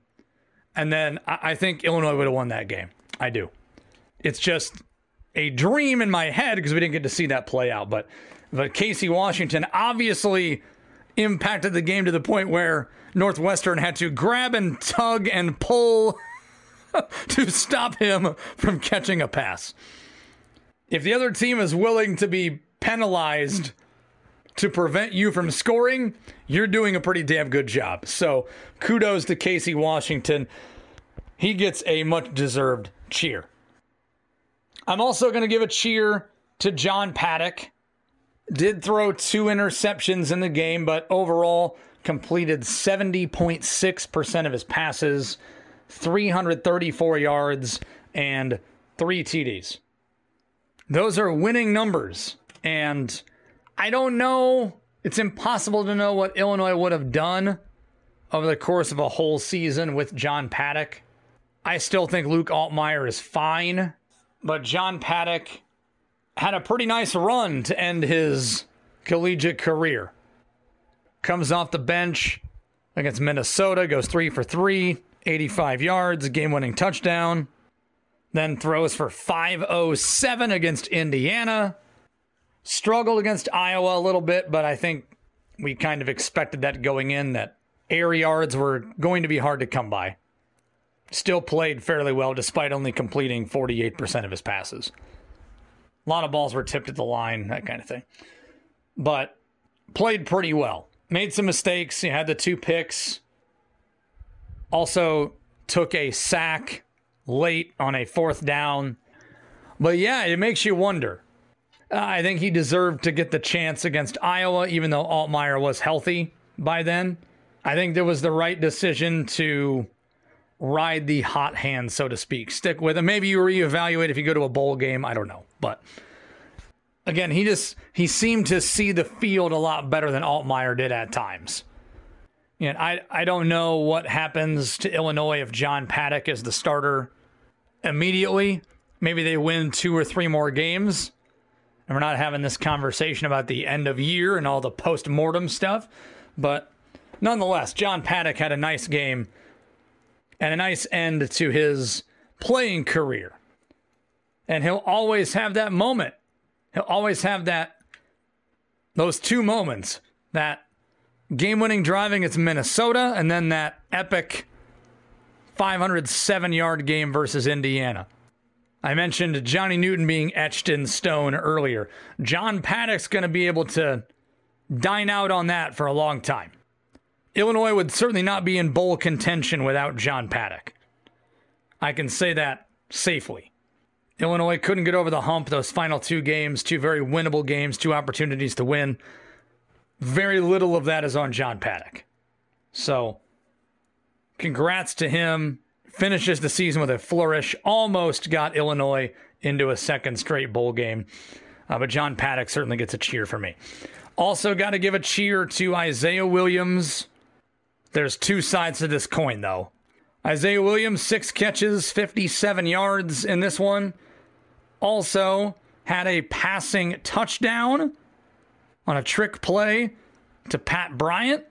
And then I think Illinois would have won that game. I do. It's just a dream in my head because we didn't get to see that play out. But but Casey Washington obviously impacted the game to the point where Northwestern had to grab and tug and pull to stop him from catching a pass. If the other team is willing to be penalized to prevent you from scoring, you're doing a pretty damn good job. So kudos to Casey Washington. He gets a much deserved cheer. I'm also going to give a cheer to John Paddock. Did throw two interceptions in the game, but overall completed 70.6% of his passes, 334 yards, and three TDs. Those are winning numbers. And I don't know. It's impossible to know what Illinois would have done over the course of a whole season with John Paddock. I still think Luke Altmyer is fine but John Paddock had a pretty nice run to end his collegiate career. Comes off the bench against Minnesota, goes three for three, 85 yards, game winning touchdown. Then throws for 507 against Indiana. Struggled against Iowa a little bit, but I think we kind of expected that going in that air yards were going to be hard to come by still played fairly well despite only completing 48% of his passes. A lot of balls were tipped at the line, that kind of thing. But played pretty well. Made some mistakes. He had the two picks. Also took a sack late on a fourth down. But yeah, it makes you wonder. Uh, I think he deserved to get the chance against Iowa, even though Altmyer was healthy by then. I think there was the right decision to ride the hot hand, so to speak. Stick with him. Maybe you reevaluate if you go to a bowl game. I don't know. But again, he just he seemed to see the field a lot better than Altmyer did at times. And I I don't know what happens to Illinois if John Paddock is the starter immediately. Maybe they win two or three more games. And we're not having this conversation about the end of year and all the post mortem stuff. But nonetheless, John Paddock had a nice game and a nice end to his playing career. And he'll always have that moment. He'll always have that those two moments, that game-winning driving it's Minnesota and then that epic 507-yard game versus Indiana. I mentioned Johnny Newton being etched in stone earlier. John Paddock's going to be able to dine out on that for a long time. Illinois would certainly not be in bowl contention without John Paddock. I can say that safely. Illinois couldn't get over the hump those final two games, two very winnable games, two opportunities to win. Very little of that is on John Paddock. So, congrats to him. Finishes the season with a flourish. Almost got Illinois into a second straight bowl game. Uh, but John Paddock certainly gets a cheer for me. Also, got to give a cheer to Isaiah Williams there's two sides to this coin, though. Isaiah Williams, six catches, 57 yards in this one. Also had a passing touchdown on a trick play to Pat Bryant.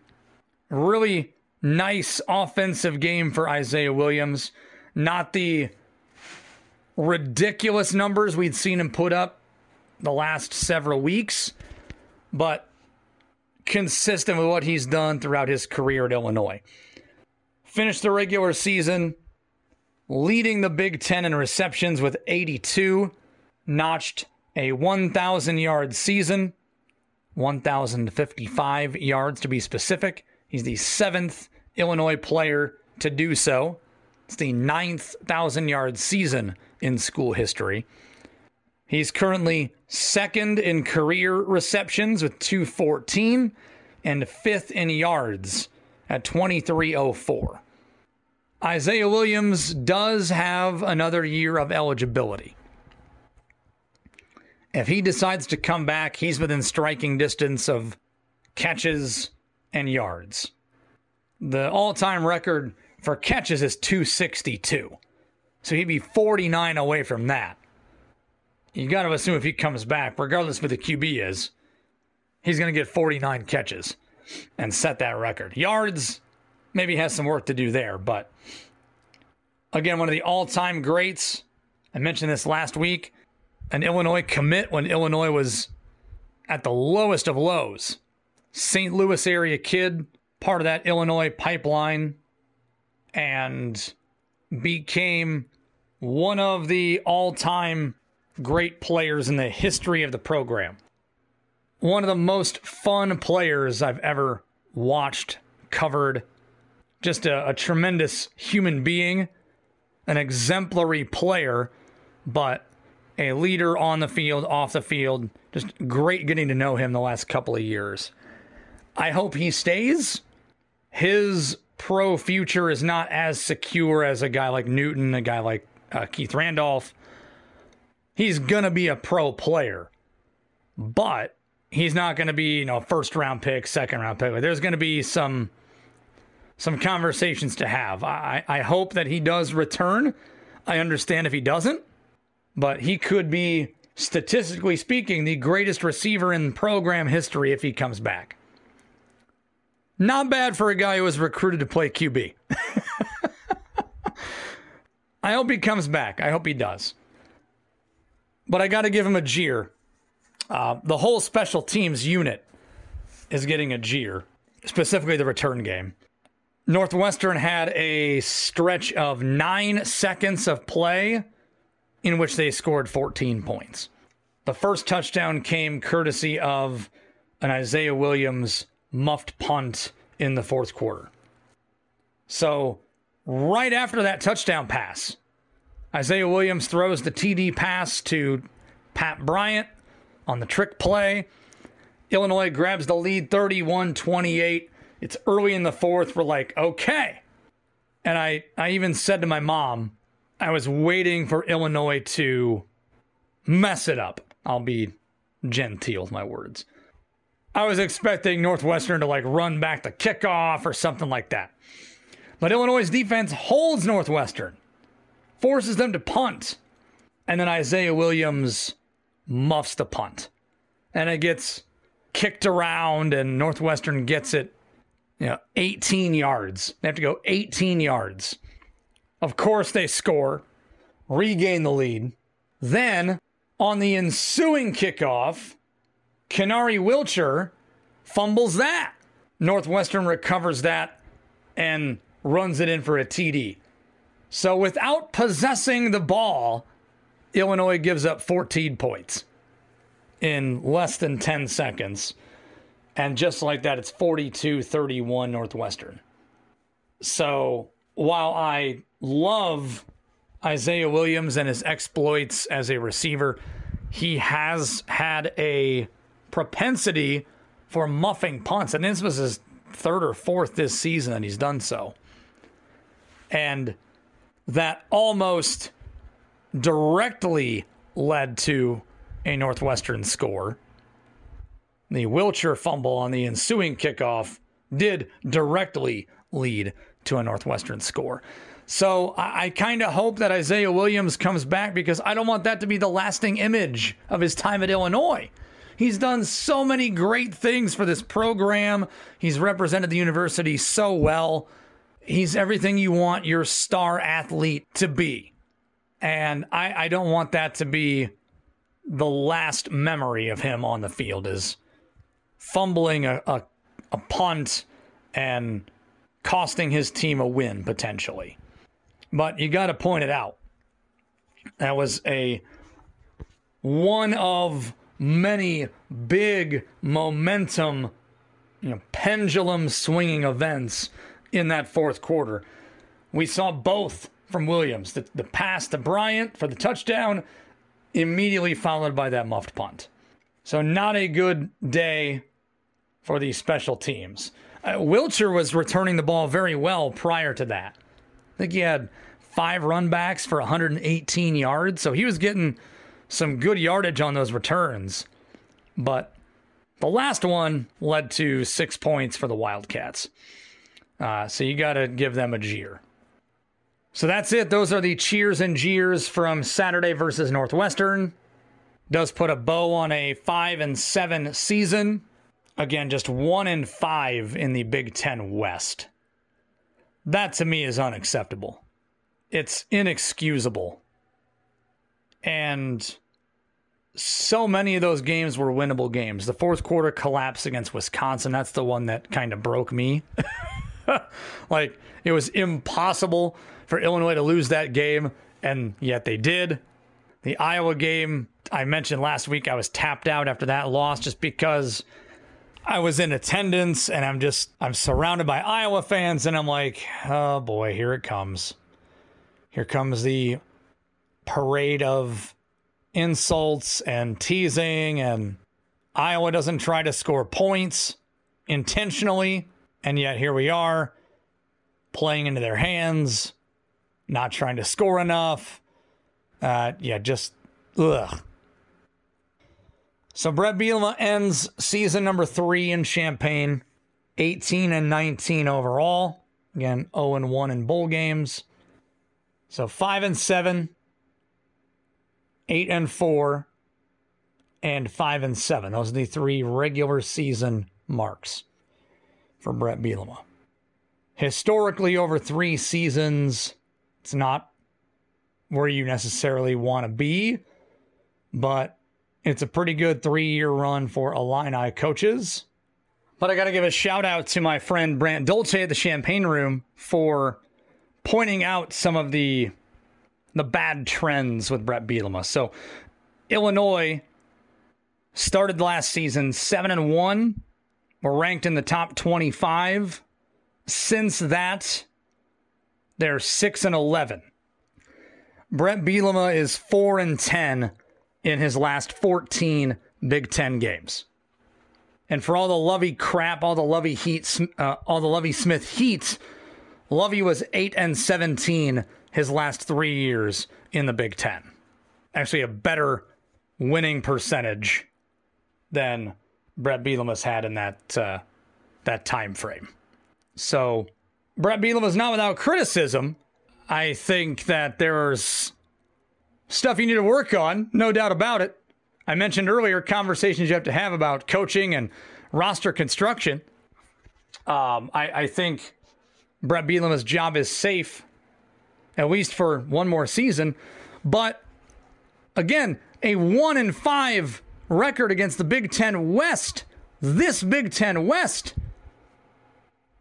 Really nice offensive game for Isaiah Williams. Not the ridiculous numbers we'd seen him put up the last several weeks, but consistent with what he's done throughout his career at Illinois. Finished the regular season leading the Big Ten in receptions with 82, notched a 1,000 yard season, 1,055 yards to be specific. He's the seventh Illinois player to do so. It's the ninth 1,000 yard season in school history. He's currently second in career receptions with 214 and fifth in yards at 2304. Isaiah Williams does have another year of eligibility. If he decides to come back, he's within striking distance of catches and yards. The all time record for catches is 262. So he'd be 49 away from that. You got to assume if he comes back, regardless of who the QB is, he's going to get 49 catches and set that record. Yards, maybe has some work to do there, but again, one of the all time greats. I mentioned this last week. An Illinois commit when Illinois was at the lowest of lows. St. Louis area kid, part of that Illinois pipeline, and became one of the all time great players in the history of the program. One of the most fun players I've ever watched, covered. Just a, a tremendous human being, an exemplary player, but a leader on the field, off the field. Just great getting to know him the last couple of years. I hope he stays. His pro future is not as secure as a guy like Newton, a guy like uh, Keith Randolph. He's going to be a pro player, but he's not going to be, you know, first round pick, second round pick. There's going to be some some conversations to have. I, I hope that he does return. I understand if he doesn't, but he could be, statistically speaking, the greatest receiver in program history if he comes back. Not bad for a guy who was recruited to play QB. I hope he comes back. I hope he does. But I got to give him a jeer. Uh, the whole special teams unit is getting a jeer, specifically the return game. Northwestern had a stretch of nine seconds of play in which they scored 14 points. The first touchdown came courtesy of an Isaiah Williams muffed punt in the fourth quarter. So, right after that touchdown pass, Isaiah Williams throws the TD pass to Pat Bryant on the trick play. Illinois grabs the lead 31 28. It's early in the fourth. We're like, okay. And I, I even said to my mom, I was waiting for Illinois to mess it up. I'll be genteel with my words. I was expecting Northwestern to like run back the kickoff or something like that. But Illinois' defense holds Northwestern, forces them to punt, and then Isaiah Williams muffs the punt. And it gets kicked around, and Northwestern gets it, you know, 18 yards. They have to go 18 yards. Of course, they score, regain the lead. Then, on the ensuing kickoff, Kenari Wilcher fumbles that. Northwestern recovers that and runs it in for a TD. So without possessing the ball, Illinois gives up 14 points in less than 10 seconds. And just like that, it's 42 31 Northwestern. So while I love Isaiah Williams and his exploits as a receiver, he has had a propensity for muffing punts. And this was his third or fourth this season that he's done so. And that almost directly led to a Northwestern score. The Wilcher fumble on the ensuing kickoff did directly lead to a Northwestern score. So I, I kind of hope that Isaiah Williams comes back because I don't want that to be the lasting image of his time at Illinois. He's done so many great things for this program. He's represented the university so well. He's everything you want your star athlete to be. And I, I don't want that to be the last memory of him on the field is fumbling a, a, a punt and costing his team a win potentially. But you got to point it out. That was a one of many big momentum, you know, pendulum swinging events in that fourth quarter. We saw both from Williams the, the pass to Bryant for the touchdown, immediately followed by that muffed punt. So, not a good day for these special teams. Uh, Wilcher was returning the ball very well prior to that. Think he had five runbacks for 118 yards, so he was getting some good yardage on those returns, but the last one led to six points for the Wildcats. Uh, so you got to give them a jeer. So that's it. Those are the cheers and jeers from Saturday versus Northwestern. Does put a bow on a five and seven season. Again, just one and five in the Big Ten West. That to me is unacceptable. It's inexcusable. And so many of those games were winnable games. The fourth quarter collapse against Wisconsin, that's the one that kind of broke me. like, it was impossible for Illinois to lose that game, and yet they did. The Iowa game, I mentioned last week, I was tapped out after that loss just because I was in attendance and I'm just, I'm surrounded by Iowa fans, and I'm like, oh boy, here it comes. Here comes the parade of insults and teasing, and Iowa doesn't try to score points intentionally, and yet here we are playing into their hands, not trying to score enough. Uh, yeah, just ugh. So Bret Bielema ends season number three in Champaign, 18 and 19 overall. Again, 0 and 1 in bowl games. So 5 and 7, 8 and 4, and 5 and 7. Those are the three regular season marks for Bret Bielema. Historically, over three seasons, it's not where you necessarily want to be, but it's a pretty good three year run for Illini coaches. But I got to give a shout out to my friend Brant Dolce at the Champaign Room for pointing out some of the the bad trends with Bret Bielema. So Illinois started last season seven and one. Were ranked in the top twenty five. Since that, they're six and eleven. Bret Bielema is four and ten in his last 14 Big Ten games. And for all the Lovie crap, all the Lovie Heat, uh, all the Lovie Smith Heat, Lovie was eight and 17 his last three years in the Big Ten. Actually, a better winning percentage than Bret Bielema's had in that uh, that time frame. So Bret Bielema's not without criticism. I think that there's stuff you need to work on, no doubt about it. I mentioned earlier conversations you have to have about coaching and roster construction. Um, I, I, think Bret Bielema's job is safe, at least for one more season. But again, a one in five record against the Big Ten West. This Big Ten West,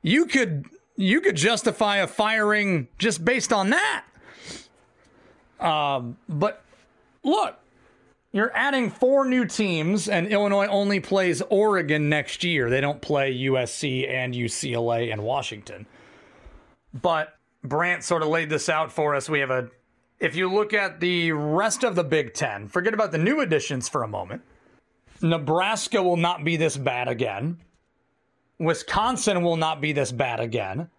you could you could justify a firing just based on that. Um, but look, you're adding four new teams, and Illinois only plays Oregon next year. They don't play USC and UCLA and Washington. But Brant sort of laid this out for us. We have a, if you look at the rest of the Big Ten, forget about the new additions for a moment. Nebraska will not be this bad again. Wisconsin will not be this bad again.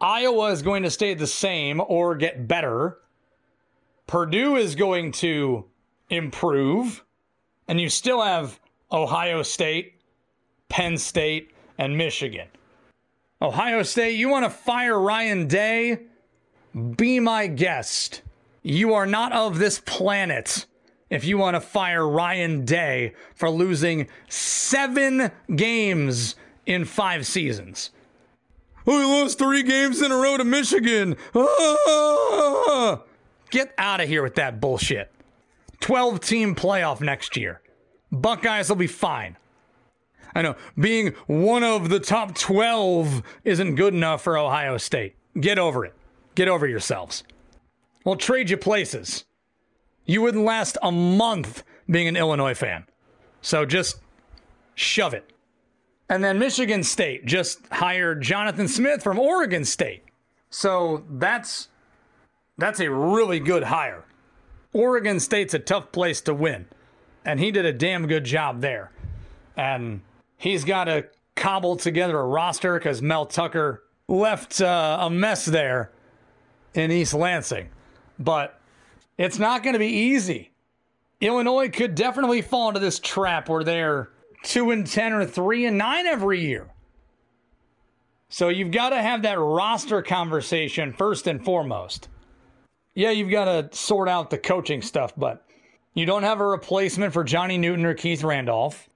Iowa is going to stay the same or get better. Purdue is going to improve, and you still have Ohio State, Penn State, and Michigan. Ohio State, you want to fire Ryan Day? Be my guest. You are not of this planet if you want to fire Ryan Day for losing seven games in five seasons. Oh, he lost three games in a row to Michigan. Ah! Get out of here with that bullshit. 12 team playoff next year. Buckeyes will be fine. I know being one of the top 12 isn't good enough for Ohio State. Get over it. Get over yourselves. We'll trade you places. You wouldn't last a month being an Illinois fan. So just shove it. And then Michigan State just hired Jonathan Smith from Oregon State. So that's that's a really good hire. Oregon State's a tough place to win, and he did a damn good job there. And he's got to cobble together a roster because Mel Tucker left uh, a mess there in East Lansing. But it's not going to be easy. Illinois could definitely fall into this trap where they're 2 and 10 or 3 and 9 every year. So you've got to have that roster conversation first and foremost. Yeah, you've got to sort out the coaching stuff, but you don't have a replacement for Johnny Newton or Keith Randolph.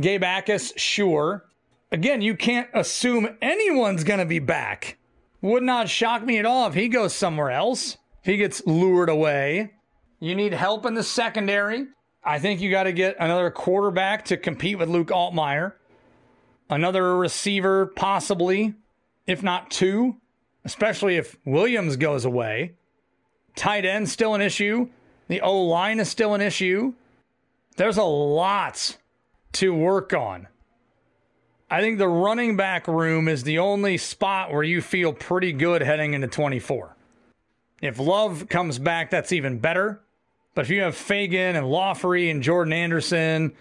Gabe Jacas, sure. Again, you can't assume anyone's going to be back. Would not shock me at all if he goes somewhere else, if he gets lured away. You need help in the secondary. I think you got to get another quarterback to compete with Luke Altmyer. Another receiver, possibly, if not two, especially if Williams goes away. Tight end, still an issue. The O line is still an issue. There's a lot to work on. I think the running back room is the only spot where you feel pretty good heading into 24. If Love comes back, that's even better. But if you have Feagin and Laughery and Jordan Anderson,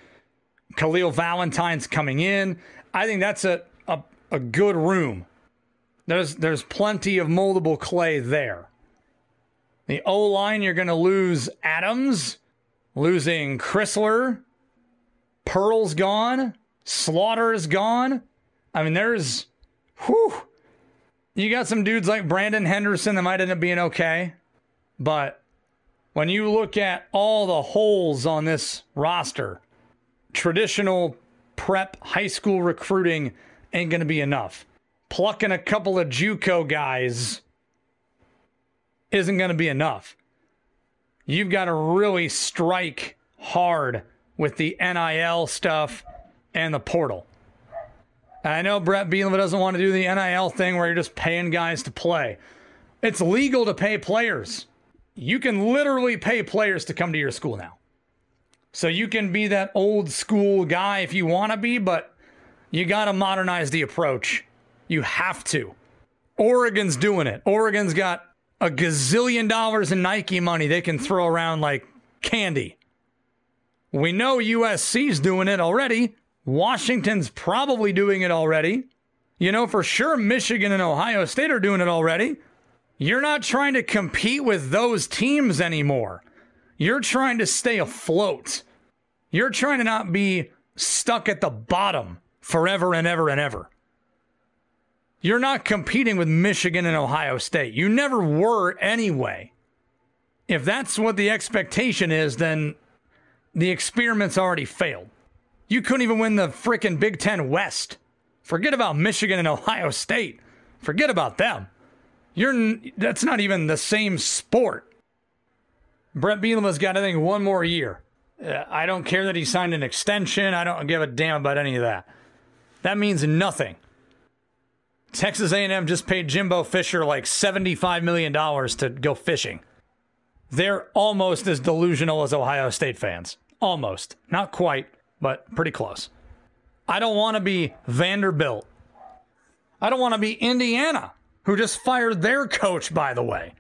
Khalil Valentine's coming in, I think that's a, a, a good room. There's there's plenty of moldable clay there. The O line, you're going to lose Adams, losing Chrysler, Pearl's gone, Slaughter is gone. I mean, there's, whew. You got some dudes like Brandon Henderson that might end up being okay. But when you look at all the holes on this roster, traditional prep high school recruiting ain't going to be enough. Plucking a couple of Juco guys isn't going to be enough. You've got to really strike hard with the NIL stuff and the portal. I know Bret Bielema doesn't want to do the NIL thing where you're just paying guys to play. It's legal to pay players. You can literally pay players to come to your school now. So you can be that old school guy if you want to be, but you got to modernize the approach. You have to. Oregon's doing it. Oregon's got a gazillion dollars in Nike money they can throw around like candy. We know USC's doing it already. Washington's probably doing it already. You know, for sure, Michigan and Ohio State are doing it already. You're not trying to compete with those teams anymore. You're trying to stay afloat. You're trying to not be stuck at the bottom forever and ever and ever. You're not competing with Michigan and Ohio State. You never were anyway. If that's what the expectation is, then the experiment's already failed. You couldn't even win the frickin' Big Ten West. Forget about Michigan and Ohio State. Forget about them. You're that's not even the same sport. Bret Bielema's got I think one more year. Uh, I don't care that he signed an extension. I don't give a damn about any of that. That means nothing. Texas A&M just paid Jimbo Fisher like $75 million to go fishing. They're almost as delusional as Ohio State fans. Almost. Not quite, but pretty close. I don't want to be Vanderbilt. I don't want to be Indiana, who just fired their coach, by the way.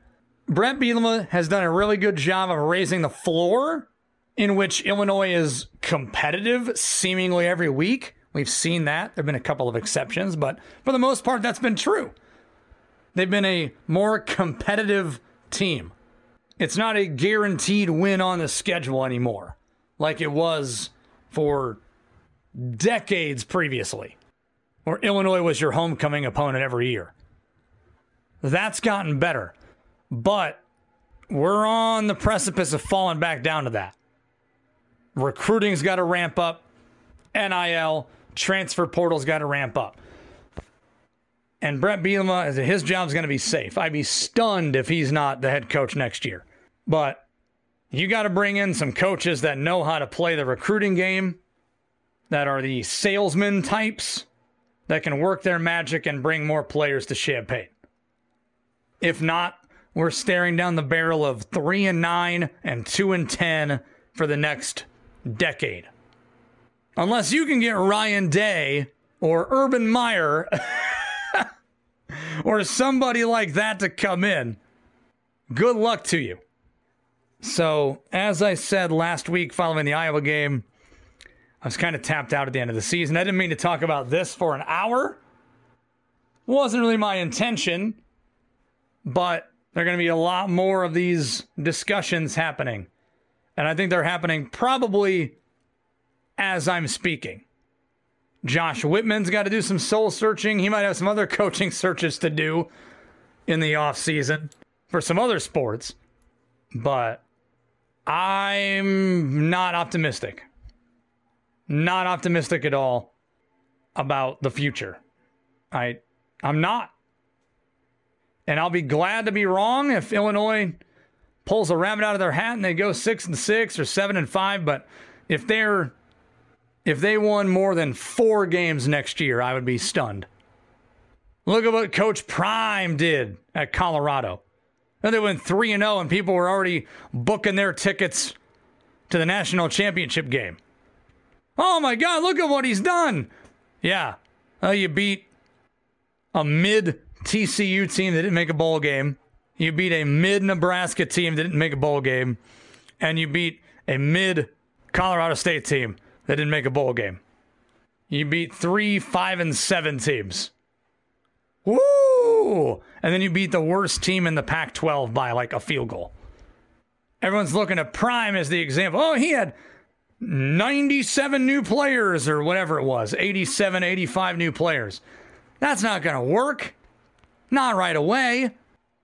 Bret Bielema has done a really good job of raising the floor in which Illinois is competitive seemingly every week. We've seen that. There have been a couple of exceptions, but for the most part, that's been true. They've been a more competitive team. It's not a guaranteed win on the schedule anymore, like it was for decades previously, where Illinois was your homecoming opponent every year. That's gotten better, but we're on the precipice of falling back down to that. Recruiting's got to ramp up. NIL, transfer portal's got to ramp up. And Bret Bielema, his job's going to be safe. I'd be stunned if he's not the head coach next year. But you got to bring in some coaches that know how to play the recruiting game, that are the salesman types, that can work their magic and bring more players to Champaign. If not, we're staring down the barrel of 3 and 9 and 2 and 10 for the next decade. Unless you can get Ryan Day or Urban Meyer or somebody like that to come in, good luck to you. So, as I said last week following the Iowa game, I was kind of tapped out at the end of the season. I didn't mean to talk about this for an hour. Wasn't really my intention, but there are going to be a lot more of these discussions happening. And I think they're happening probably as I'm speaking. Josh Whitman's got to do some soul searching. He might have some other coaching searches to do in the offseason for some other sports. But I'm not optimistic. Not optimistic at all about the future. I I'm not. And I'll be glad to be wrong if Illinois pulls a rabbit out of their hat and they go 6 and 6 or 7 and 5, but if they're if they won more than 4 games next year, I would be stunned. Look at what Coach Prime did at Colorado. And they went 3 and 0 and people were already booking their tickets to the national championship game. Oh my god, look at what he's done. Yeah. Uh, you beat a mid TCU team that didn't make a bowl game. You beat a mid Nebraska team that didn't make a bowl game. And you beat a mid Colorado State team that didn't make a bowl game. You beat three, five, and seven teams. Woo! And then you beat the worst team in the Pac 12 by like a field goal. Everyone's looking at Prime as the example. Oh, he had 97 new players or whatever it was 87, 85 new players. That's not going to work. Not right away.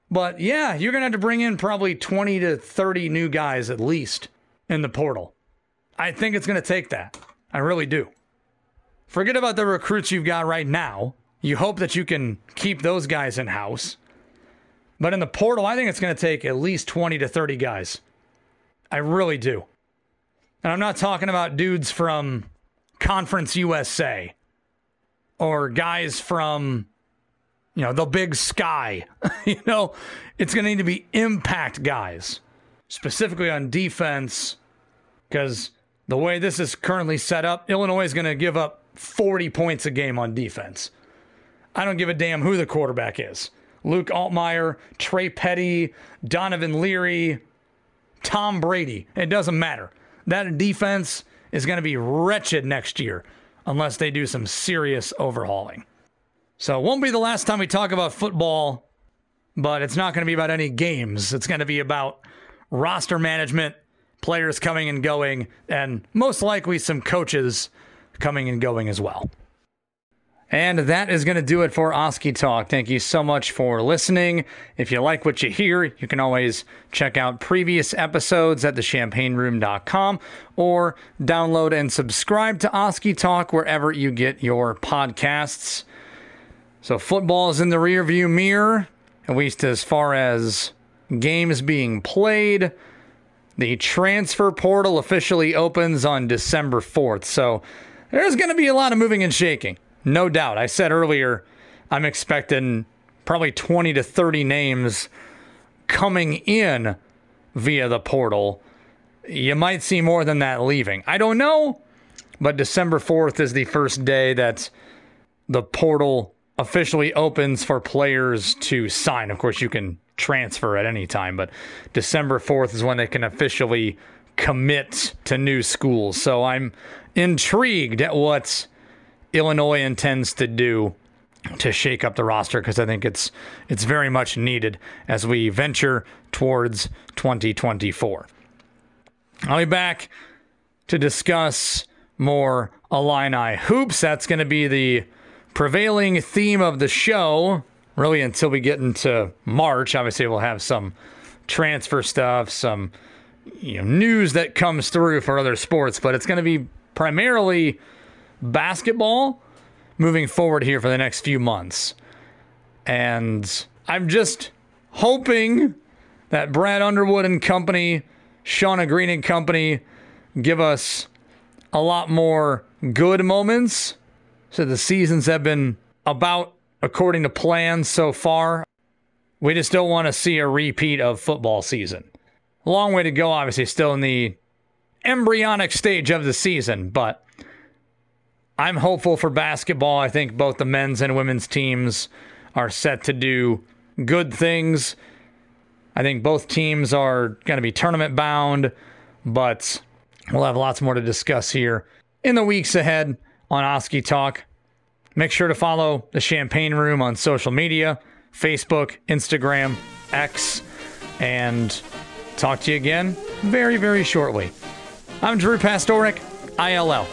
But yeah, you're going to have to bring in probably 20 to 30 new guys at least in the portal. I think it's going to take that. I really do. Forget about the recruits you've got right now. You hope that you can keep those guys in house. But in the portal, I think it's going to take at least 20 to 30 guys. I really do. And I'm not talking about dudes from Conference USA or guys from, you know, the big sky. you know, it's going to need to be impact guys, specifically on defense, because the way this is currently set up, Illinois is going to give up 40 points a game on defense. I don't give a damn who the quarterback is. Luke Altmyer, Trey Petty, Donovan Leary, Tom Brady. It doesn't matter. That defense is going to be wretched next year unless they do some serious overhauling. So it won't be the last time we talk about football, but it's not going to be about any games. It's going to be about roster management, players coming and going, and most likely some coaches coming and going as well. And that is going to do it for Oski Talk. Thank you so much for listening. If you like what you hear, you can always check out previous episodes at thechampaignroom.com or download and subscribe to Oski Talk wherever you get your podcasts. So, football is in the rearview mirror, at least as far as games being played. The transfer portal officially opens on December 4th. So, there's going to be a lot of moving and shaking. No doubt. I said earlier, I'm expecting probably 20 to 30 names coming in via the portal. You might see more than that leaving. I don't know, but December 4th is the first day that the portal officially opens for players to sign. Of course, you can transfer at any time, but December 4th is when they can officially commit to new schools. So I'm intrigued at what Illinois intends to do to shake up the roster because I think it's it's very much needed as we venture towards 2024. I'll be back to discuss more Illini hoops. That's going to be the prevailing theme of the show, really until we get into March. Obviously, we'll have some transfer stuff, some you know news that comes through for other sports, but it's going to be primarily basketball moving forward here for the next few months. And I'm just hoping that Brad Underwood and company, Shauna Green and company give us a lot more good moments. So the seasons have been about according to plan so far. We just don't want to see a repeat of football season. Long way to go, obviously, still in the embryonic stage of the season, but I'm hopeful for basketball. I think both the men's and women's teams are set to do good things. I think both teams are going to be tournament bound, but we'll have lots more to discuss here in the weeks ahead on Oski Talk. Make sure to follow the Champaign Room on social media Facebook, Instagram, X, and Talk to you again very, very shortly. I'm Drew Pastorik, ILL.